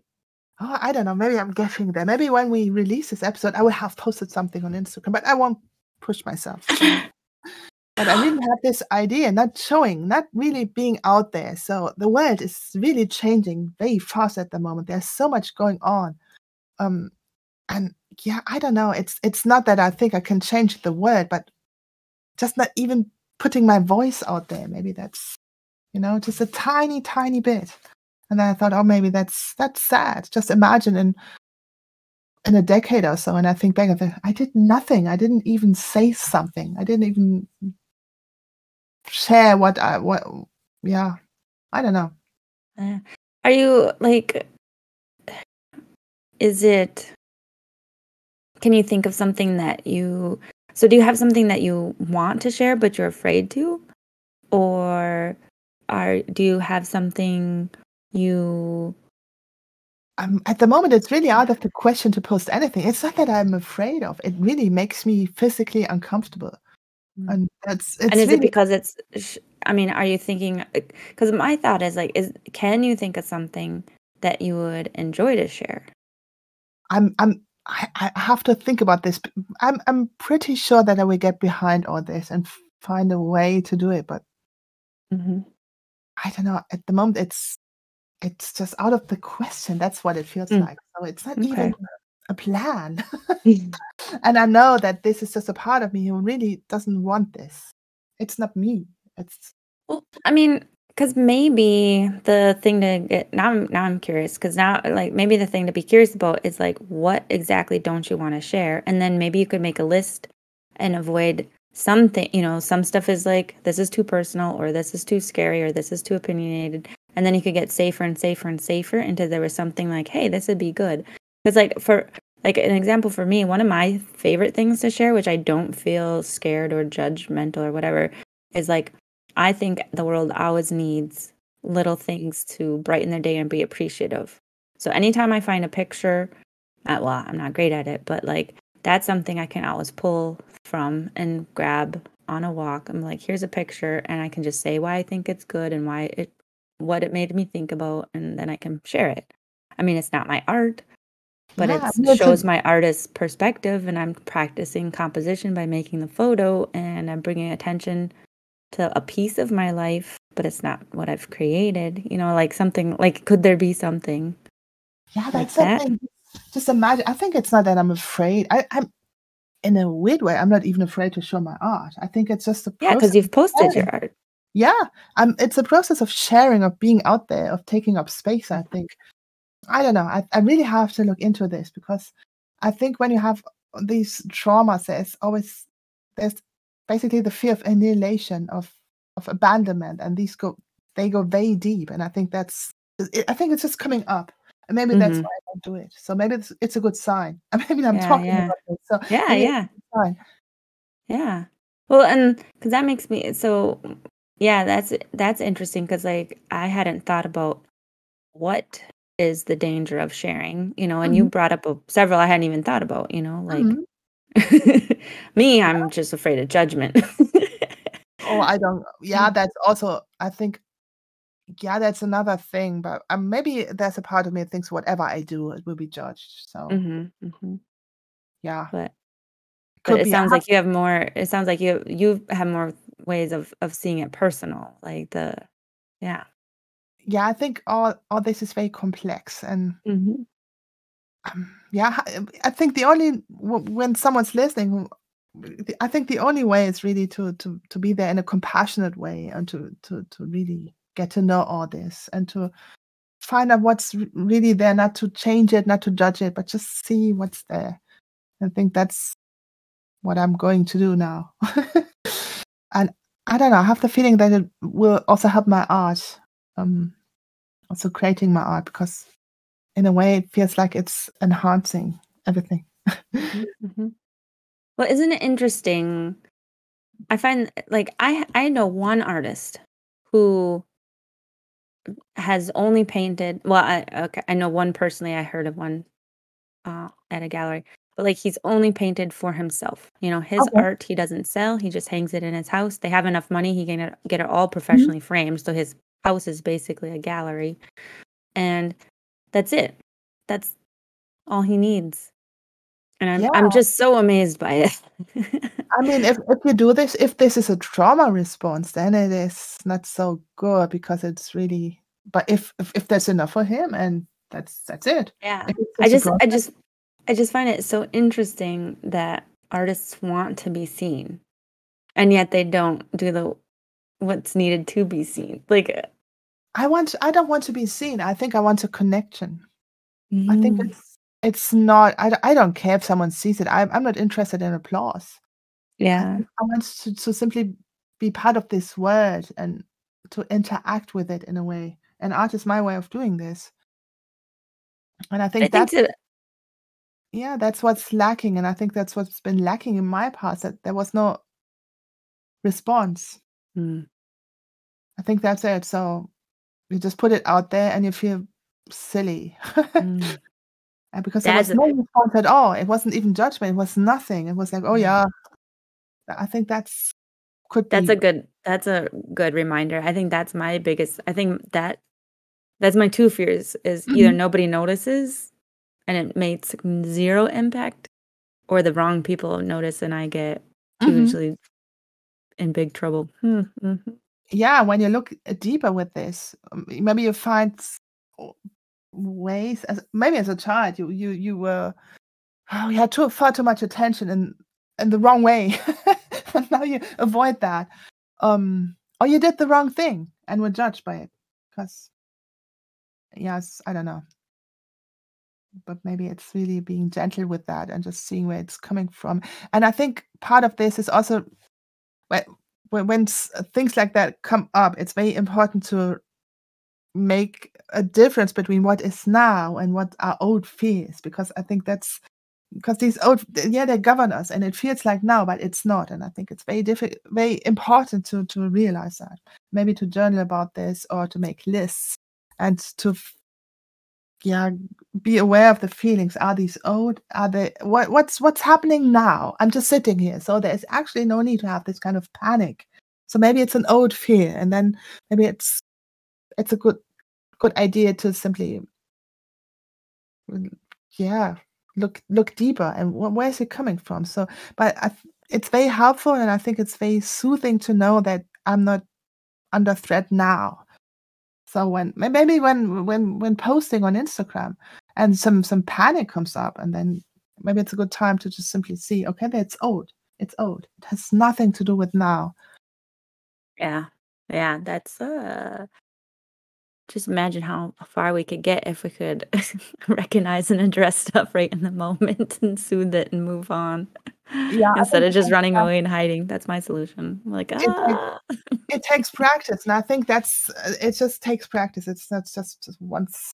oh, I don't know. Maybe I'm getting there. Maybe when we release this episode, I will have posted something on Instagram, but I won't push myself. but I really have this idea, not showing, not really being out there. So the world is really changing very fast at the moment. There's so much going on. Um, and yeah, I don't know. It's it's not that I think I can change the world, but just not even putting my voice out there. Maybe that's, you know, just a tiny, tiny bit. And then I thought, oh, maybe that's that's sad. Just imagine in in a decade or so, and I think back, I, I did nothing. I didn't even say something. I didn't even share what I what. Yeah, I don't know. Uh, are you like? Is it? Can you think of something that you so do you have something that you want to share but you're afraid to? Or are do you have something you um, at the moment, it's really out of the question to post anything. It's not that I'm afraid of. It really makes me physically uncomfortable, mm. and that's. and is really... it because it's? I mean, are you thinking? Because my thought is like, is can you think of something that you would enjoy to share? I'm. I'm. I, I have to think about this. I'm. I'm pretty sure that I will get behind all this and find a way to do it, but. Mm-hmm. I don't know. At the moment, it's it's just out of the question. That's what it feels mm. like. So it's not okay. even a plan. Mm. and I know that this is just a part of me who really doesn't want this. It's not me. It's well, I mean, because maybe the thing to get now I'm now I'm curious because now like maybe the thing to be curious about is like what exactly don't you want to share, and then maybe you could make a list and avoid something. You know, some stuff is like this is too personal, or this is too scary, or this is too opinionated, and then you could get safer and safer and safer until there was something like hey this would be good because like for like an example for me one of my favorite things to share which i don't feel scared or judgmental or whatever is like i think the world always needs little things to brighten their day and be appreciative so anytime i find a picture uh, well i'm not great at it but like that's something i can always pull from and grab on a walk i'm like here's a picture and i can just say why i think it's good and why it what it made me think about and then I can share it. I mean, it's not my art, but yeah, it shows my artist's perspective and I'm practicing composition by making the photo and I'm bringing attention to a piece of my life, but it's not what I've created. You know, like something like could there be something? Yeah, that's like something. That? Just imagine. I think it's not that I'm afraid. I, I'm in a weird way. I'm not even afraid to show my art. I think it's just a yeah, because you've posted your art yeah um it's a process of sharing of being out there of taking up space i think i don't know i, I really have to look into this because i think when you have these traumas there's always there's basically the fear of annihilation of of abandonment and these go they go very deep and i think that's i think it's just coming up and maybe mm-hmm. that's why i don't do it. So maybe it's, it's a good sign. Maybe i'm yeah, talking yeah. about it so yeah yeah. yeah. Well and because that makes me so yeah, that's that's interesting because like I hadn't thought about what is the danger of sharing, you know, and you hmm brought up a, several I hadn't even thought about, you know, like hmm me, I'm just afraid of judgment. Oh, I don't. Yeah, that's also. I think. Yeah, that's another thing. But um, maybe there's a part of me that thinks whatever I do, it will be judged. So hmm hmm yeah, But but it sounds like you have more. It sounds like you you have more ways of of seeing it personal like the yeah yeah i think all all this is very complex and mm-hmm. Um, yeah i think the only when someone's listening i think the only way is really to to to be there in a compassionate way and to to to really get to know all this and to find out what's really there not to change it not to judge it but just see what's there i think that's what i'm going to do now and I don't know. I have the feeling that it will also help my art, um, also creating my art because, in a way, it feels like it's enhancing everything. mm-hmm. Well, isn't it interesting? I find like I I know one artist who has only painted. Well, I okay, I know one personally. I heard of one uh, at a gallery but like he's only painted for himself. You know, his okay. art he doesn't sell. He just hangs it in his house. They have enough money. He can get it all mm-hmm. professionally mm-hmm. framed. So his house is basically a gallery, and that's it. That's all he needs. And I'm yeah. I'm just so amazed by it. I mean, if, if you do this, if this is a trauma response, then it is not so good because it's really. But if if, if there's enough for him, and that's that's it. Yeah, I just I just I just find it so interesting that artists want to be seen and yet they don't do the what's needed to be seen. Like I want I don't want to be seen. I think I want a connection. Mm. I think mm. it's it's not I, I don't care if someone sees it. I'm I'm not interested in applause. Yeah. I, I want to, to simply be part of this world and to interact with it in a way. And art is my way of doing this. And I think I that's think to, yeah, that's what's lacking, and I think that's what's been lacking in my past, that there was no response. Mm. I think that's it. So you just put it out there and you feel silly. mm. and because there was no response at all, it wasn't even judgment. It was nothing. It was like, oh mm. yeah. I think that's could that's be. a good that's a good reminder. I think that's my biggest. I think that that's my two fears is mm-hmm. either nobody notices and it makes zero impact, or the wrong people notice and I get mm-hmm. hugely in big trouble. Hmm, mm-hmm. Yeah, when you look deeper with this, um, maybe you find ways as maybe as a child you you you were oh, you had too far too much attention in in the wrong way. And now you avoid that um or you did the wrong thing and were judged by it because yes i don't know. But maybe it's really being gentle with that and just seeing where it's coming from. And i think part of this is also when when, when uh, things like that come up it's very important to make a difference between what is now and what our old fears because i think that's because these old yeah they govern us and it feels like now but it's not and i think it's very difficult very important to to realize that. Maybe to journal about this or to make lists and to yeah be aware of the feelings. Are these old? Are they what what's what's happening now? I'm just sitting here. So there's actually no need to have this kind of panic. So maybe it's an old fear and then maybe it's it's a good good idea to simply mm, yeah look look deeper and where is it coming from? So but I, it's very helpful and i think it's very soothing to know that i'm not under threat now so when maybe when when when posting on instagram and some some panic comes up and then maybe it's a good time to just simply see okay that's old. It's old. It has nothing to do with now. Yeah. Yeah. That's uh just imagine how far we could get if we could recognize and address stuff right in the moment and soothe it and move on. Yeah. Instead of just running away and hiding. That's my solution. I'm like, ah. it, it, it, takes practice. And I think that's, it just takes practice. It's not just, just once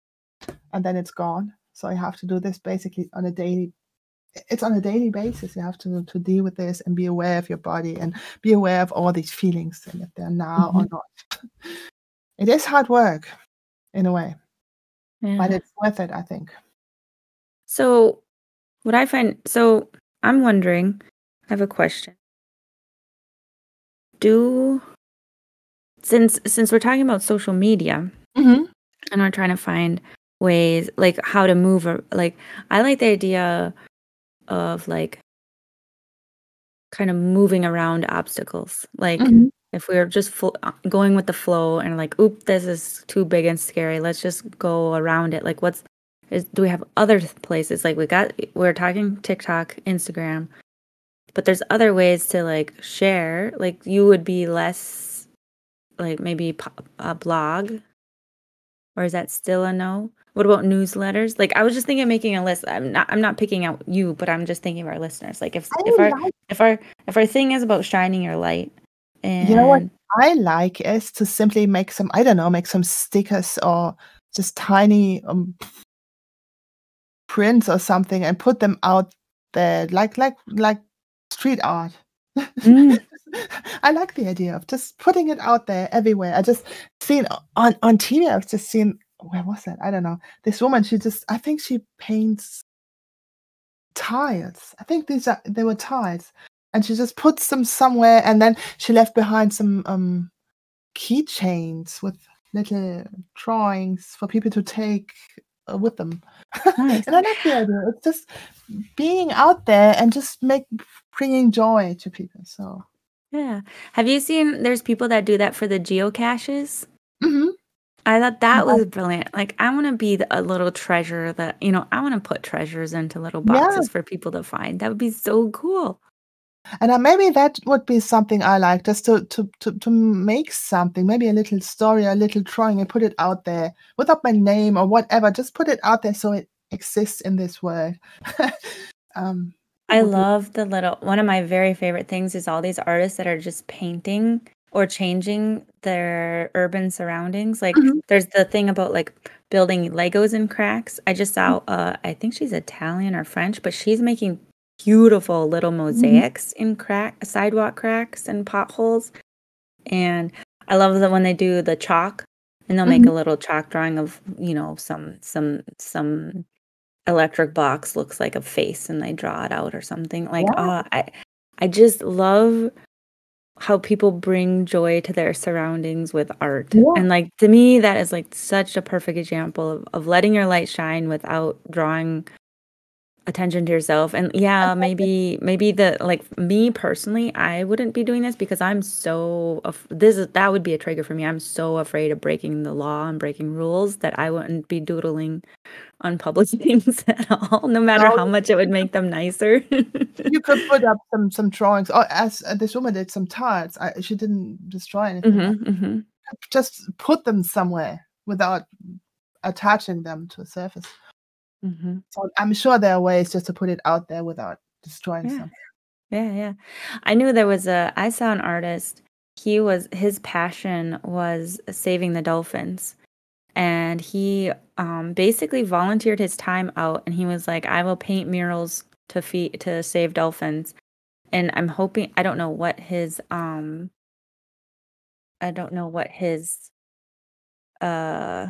and then it's gone. So you have to do this basically on a daily it's on a daily basis. You have to to deal with this and be aware of your body and be aware of all these feelings and if they're now mm-hmm. or not. It is hard work in a way, yeah. but it's worth it, I think. So, what I find so I'm wondering, I have a question. Do since since we're talking about social media mm-hmm. and we're trying to find ways like how to move or like I like the idea of like kind of moving around obstacles. Like mm-hmm. If we are just fl- uh, going with the flow and like, oop, this is too big and scary. Let's just go around it. Like, what's is do we have other places? Like we got we're talking TikTok, Instagram, but there's other ways to like share. Like you would be less like maybe a blog, or is that still a no? What about newsletters? Like I was just thinking of making a list. I'm not I'm not picking out you, but I'm just thinking of our listeners. Like if if our if our if our thing is about shining your light and You know what I like is to simply make some I don't know, make some stickers or just tiny um, prints or something and put them out there like like like street art. Mm. I like the idea of just putting it out there everywhere. I just seen on on TV. I've just seen where was that? I don't know. This woman, she just, I think she paints tiles. I think these are they were tiles, and she just puts them somewhere, and then she left behind some um keychains with little drawings for people to take uh, with them. Nice. and I like the idea. It's just being out there and just make bringing joy to people. So yeah, have you seen? There's people that do that for the geocaches. Mm-hmm. I thought that was brilliant. Like, I want to be the, a little treasure that, you know, I want to put treasures into little boxes yeah. for people to find. That would be so cool. And uh, maybe that would be something I like, just to, to, to, to make something, maybe a little story, a little drawing, and put it out there without my name or whatever. Just put it out there so it exists in this world. um, I love the little one of my very favorite things is all these artists that are just painting or changing their urban surroundings. Like mm-hmm. there's the thing about like building Legos in cracks. I just saw mm-hmm. uh I think she's Italian or French, but she's making beautiful little mm-hmm. mosaics mm-hmm. in crack sidewalk cracks and potholes. And I love that when they do the chalk and they'll make a little chalk drawing of you know some some some electric box looks like a face and they draw it out or something like Yeah. oh i i just love how people bring joy to their surroundings with art Yeah. and like to me that is like such a perfect example of, of letting your light shine without drawing attention to yourself and yeah maybe maybe the like me personally i wouldn't be doing this because i'm so af- this is that would be a trigger for me i'm so afraid of breaking the law and breaking rules that i wouldn't be doodling on public things at all no matter how much it would make them nicer you could put up some some drawings. Or as uh, this woman did some tarts I, she didn't destroy anything. hmm hmm Just put them somewhere without attaching them to a surface. Hmm So I'm sure there are ways just to put it out there without destroying Yeah. something. Yeah, yeah. I knew there was a I saw an artist. He was his passion was saving the dolphins. And he um basically volunteered his time out and he was like, I will paint murals to feed to save dolphins. And I'm hoping I don't know what his um I don't know what his uh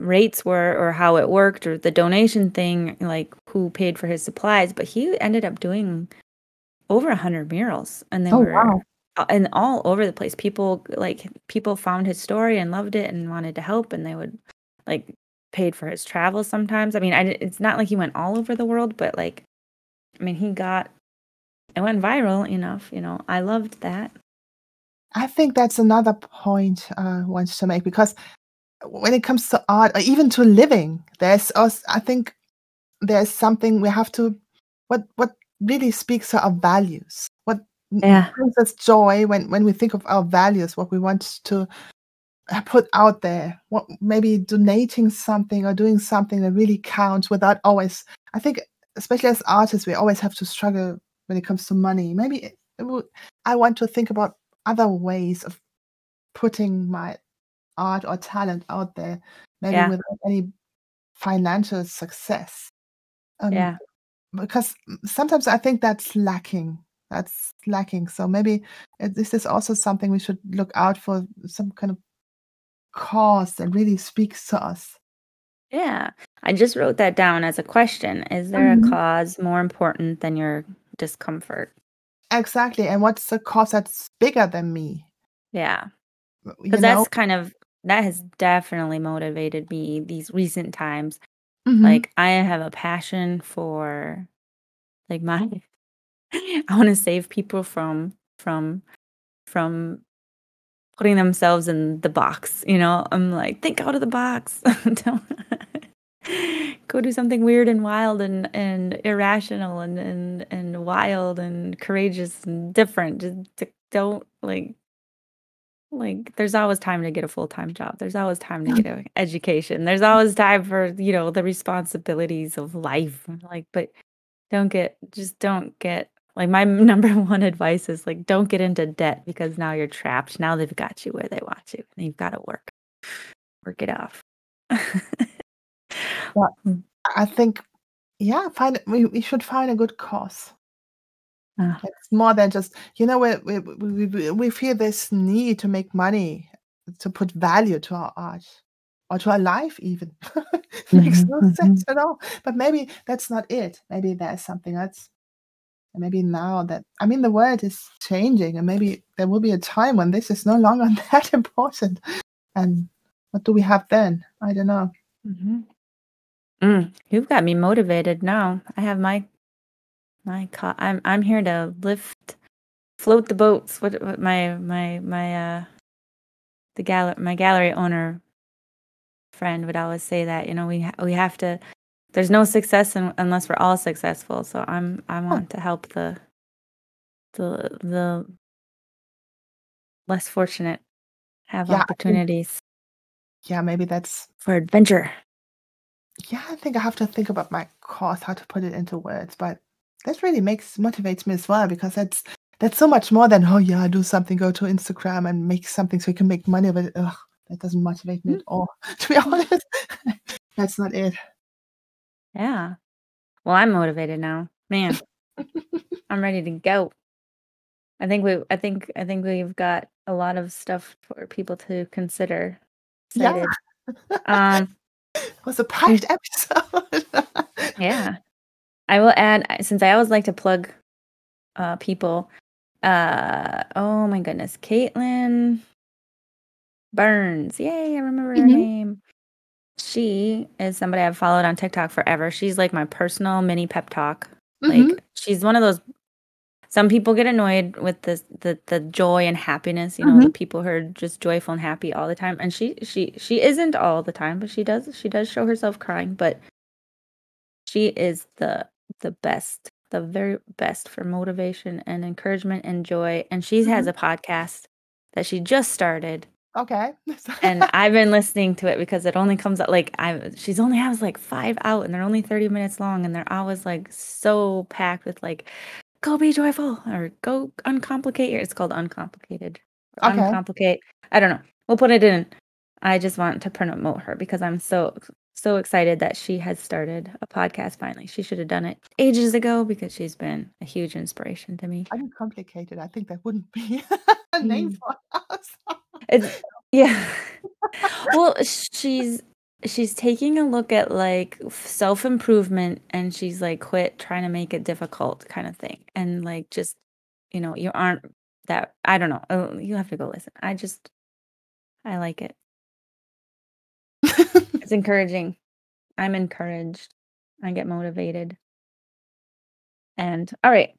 rates were or how it worked or the donation thing like who paid for his supplies but he ended up doing over a 100 murals and they Oh were wow. uh, and all over the place. People like people found his story and loved it and wanted to help and they would like paid for his travel sometimes. I mean I, it's not like he went all over the world but like i mean he got it went viral enough you know. I loved that. I think that's another point I want to make because when it comes to art or even to living, there's also I think there's something we have to what what really speaks to our values. What Yeah. brings us joy when when we think of our values, what we want to put out there. What maybe donating something or doing something that really counts without always. I think especially as artists, we always have to struggle when it comes to money. Maybe it, it would, I want to think about other ways of putting my art or talent out there, maybe Yeah. without any financial success. Um, yeah Because sometimes I think that's lacking. That's lacking. So maybe it- this is also something we should look out for some kind of cause that really speaks to us. Yeah. I just wrote that down as a question. Is there Mhm. a cause more important than your discomfort? Exactly. And what's the cause that's bigger than me? Yeah. Because that's kind of that has definitely motivated me these recent times. Mhm. Like I have a passion for like my I want to save people from from from putting themselves in the box, you know? I'm like, think out of the box. Don't go do something weird and wild and, and irrational and, and and wild and courageous and different. Just don't like like there's always time to get a full-time job. There's always time to get an education. There's always time for, you know, the responsibilities of life. Like, but don't get just don't get like my number one advice is like don't get into debt because now you're trapped. Now they've got you where they want you. And you've got to work. Work it off. Hmm. I think, yeah, find we, we should find a good cause. Ah. It's more than just you know we we, we we feel this need to make money to put value to our art or to our life even makes no Mhm, sense at all. But maybe that's not it. Maybe there's something else. And maybe now that I mean the world is changing, and maybe there will be a time when this is no longer that important. And what do we have then? I don't know. Mhm. Mm, you've got me motivated now. I have my my co- I'm I'm here to lift float the boats. What, what my my my uh the gal my gallery owner friend would always say that, you know, we ha- we have to there's no success un- unless we're all successful. So I'm I want to help the the the less fortunate have Yeah, I think- opportunities Yeah, maybe that's for adventure. yeah, I think I have to think about my cause, how to put it into words. But that really makes motivates me as well because that's that's so much more than oh yeah, do something, go to Instagram and make something so you can make money. But ugh, that doesn't motivate me at all. To be honest, that's not it. Yeah. Well, I'm motivated now. Man, I'm ready to go. I think we I think I think we've got a lot of stuff for people to consider. Excited. Yeah. um it was a packed episode. yeah. I will add since I always like to plug uh people. Uh oh my goodness. Caitlynn Burns. Yay, I remember mm-hmm. her name. She is somebody I've followed on TikTok forever. She's like my personal mini pep talk. Mm-hmm. Like she's one of those some people get annoyed with the the the joy and happiness you know mm-hmm. the people who are just joyful and happy all the time and she she she isn't all the time but she does she does show herself crying but she is the the best the very best for motivation and encouragement and joy and she mm-hmm. has a podcast that she just started okay and i've been listening to it because it only comes out like i she's only has like five out and they're only 30 minutes long and they're always like so packed with like go be joyful or go uncomplicate your it's called uncomplicated okay. uncomplicate i don't know we'll put it in i just want to promote her because i'm so so excited that she has started a podcast finally. She should have done it ages ago because she's been a huge inspiration to me. I'm complicated. i think that wouldn't be a name mm. for us it's yeah. Well she's she's taking a look at like self improvement and she's like quit trying to make it difficult kind of thing. And like just you know you aren't that i don't know. Oh, you have to go listen. I just i like it it's encouraging i'm encouraged i get motivated and all right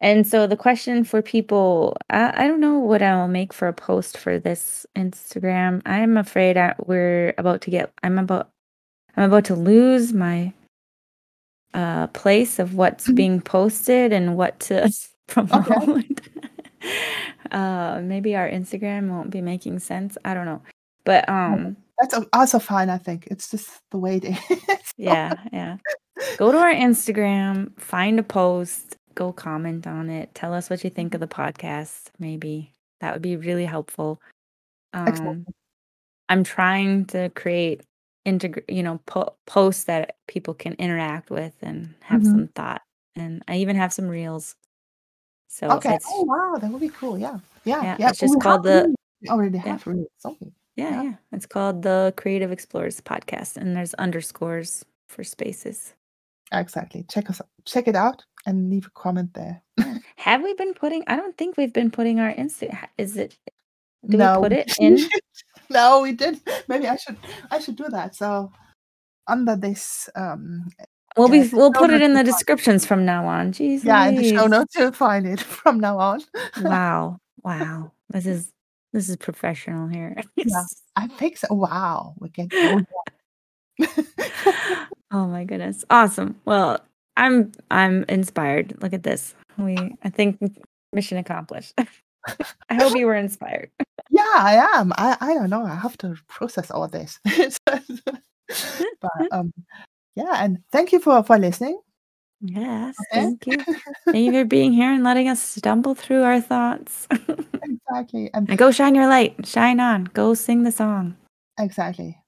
and so the question for people, I, I don't know what I'll make for a post for this Instagram. I'm afraid I, we're about to get. I'm about. I'm about to lose my uh, place of what's mm-hmm. being posted and what to promote. Okay. uh, maybe our Instagram won't be making sense. I don't know, but um, that's also fine. I think it's just the way it is. yeah, yeah. Go to our Instagram, find a post, go comment on it. Tell us what you think of the podcast. Maybe that would be really helpful. Um, I'm trying to create integrate, you know, po- posts that people can interact with and have mm-hmm. some thought. And I even have some reels. So okay. Oh wow, that would be cool. Yeah, yeah, yeah. yeah. It's just called the. Already have yeah. reels. Okay. Yeah, yeah, yeah. It's called the Creative Explorers Podcast, and there's underscores for spaces. Exactly. Check us check it out and leave a comment there. Have we been putting I don't think we've been putting our Insta is it do no. we put it in? no, we did. Maybe I should I should do that. So under this um We'll yeah, be we'll put it in the descriptions from now on. Jeez. Yeah, in the show notes you'll find it from now on. wow. Wow. This is this is professional here. yeah, I think so. Wow. We can Oh my goodness. Awesome. Well, I'm I'm inspired. Look at this. We I think mission accomplished. I hope you were inspired. Yeah, I am. I I don't know. I have to process all this. but um yeah, and thank you for for listening. Yes, okay. thank you. thank you for being here and letting us stumble through our thoughts. exactly. And, and go shine your light. Shine on. Go sing the song. Exactly.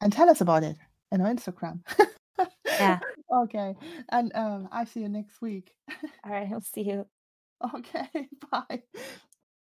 And tell us about it on our Instagram. Yeah. Okay. And um, I see you next week. All right. I'll see you. Okay. Bye.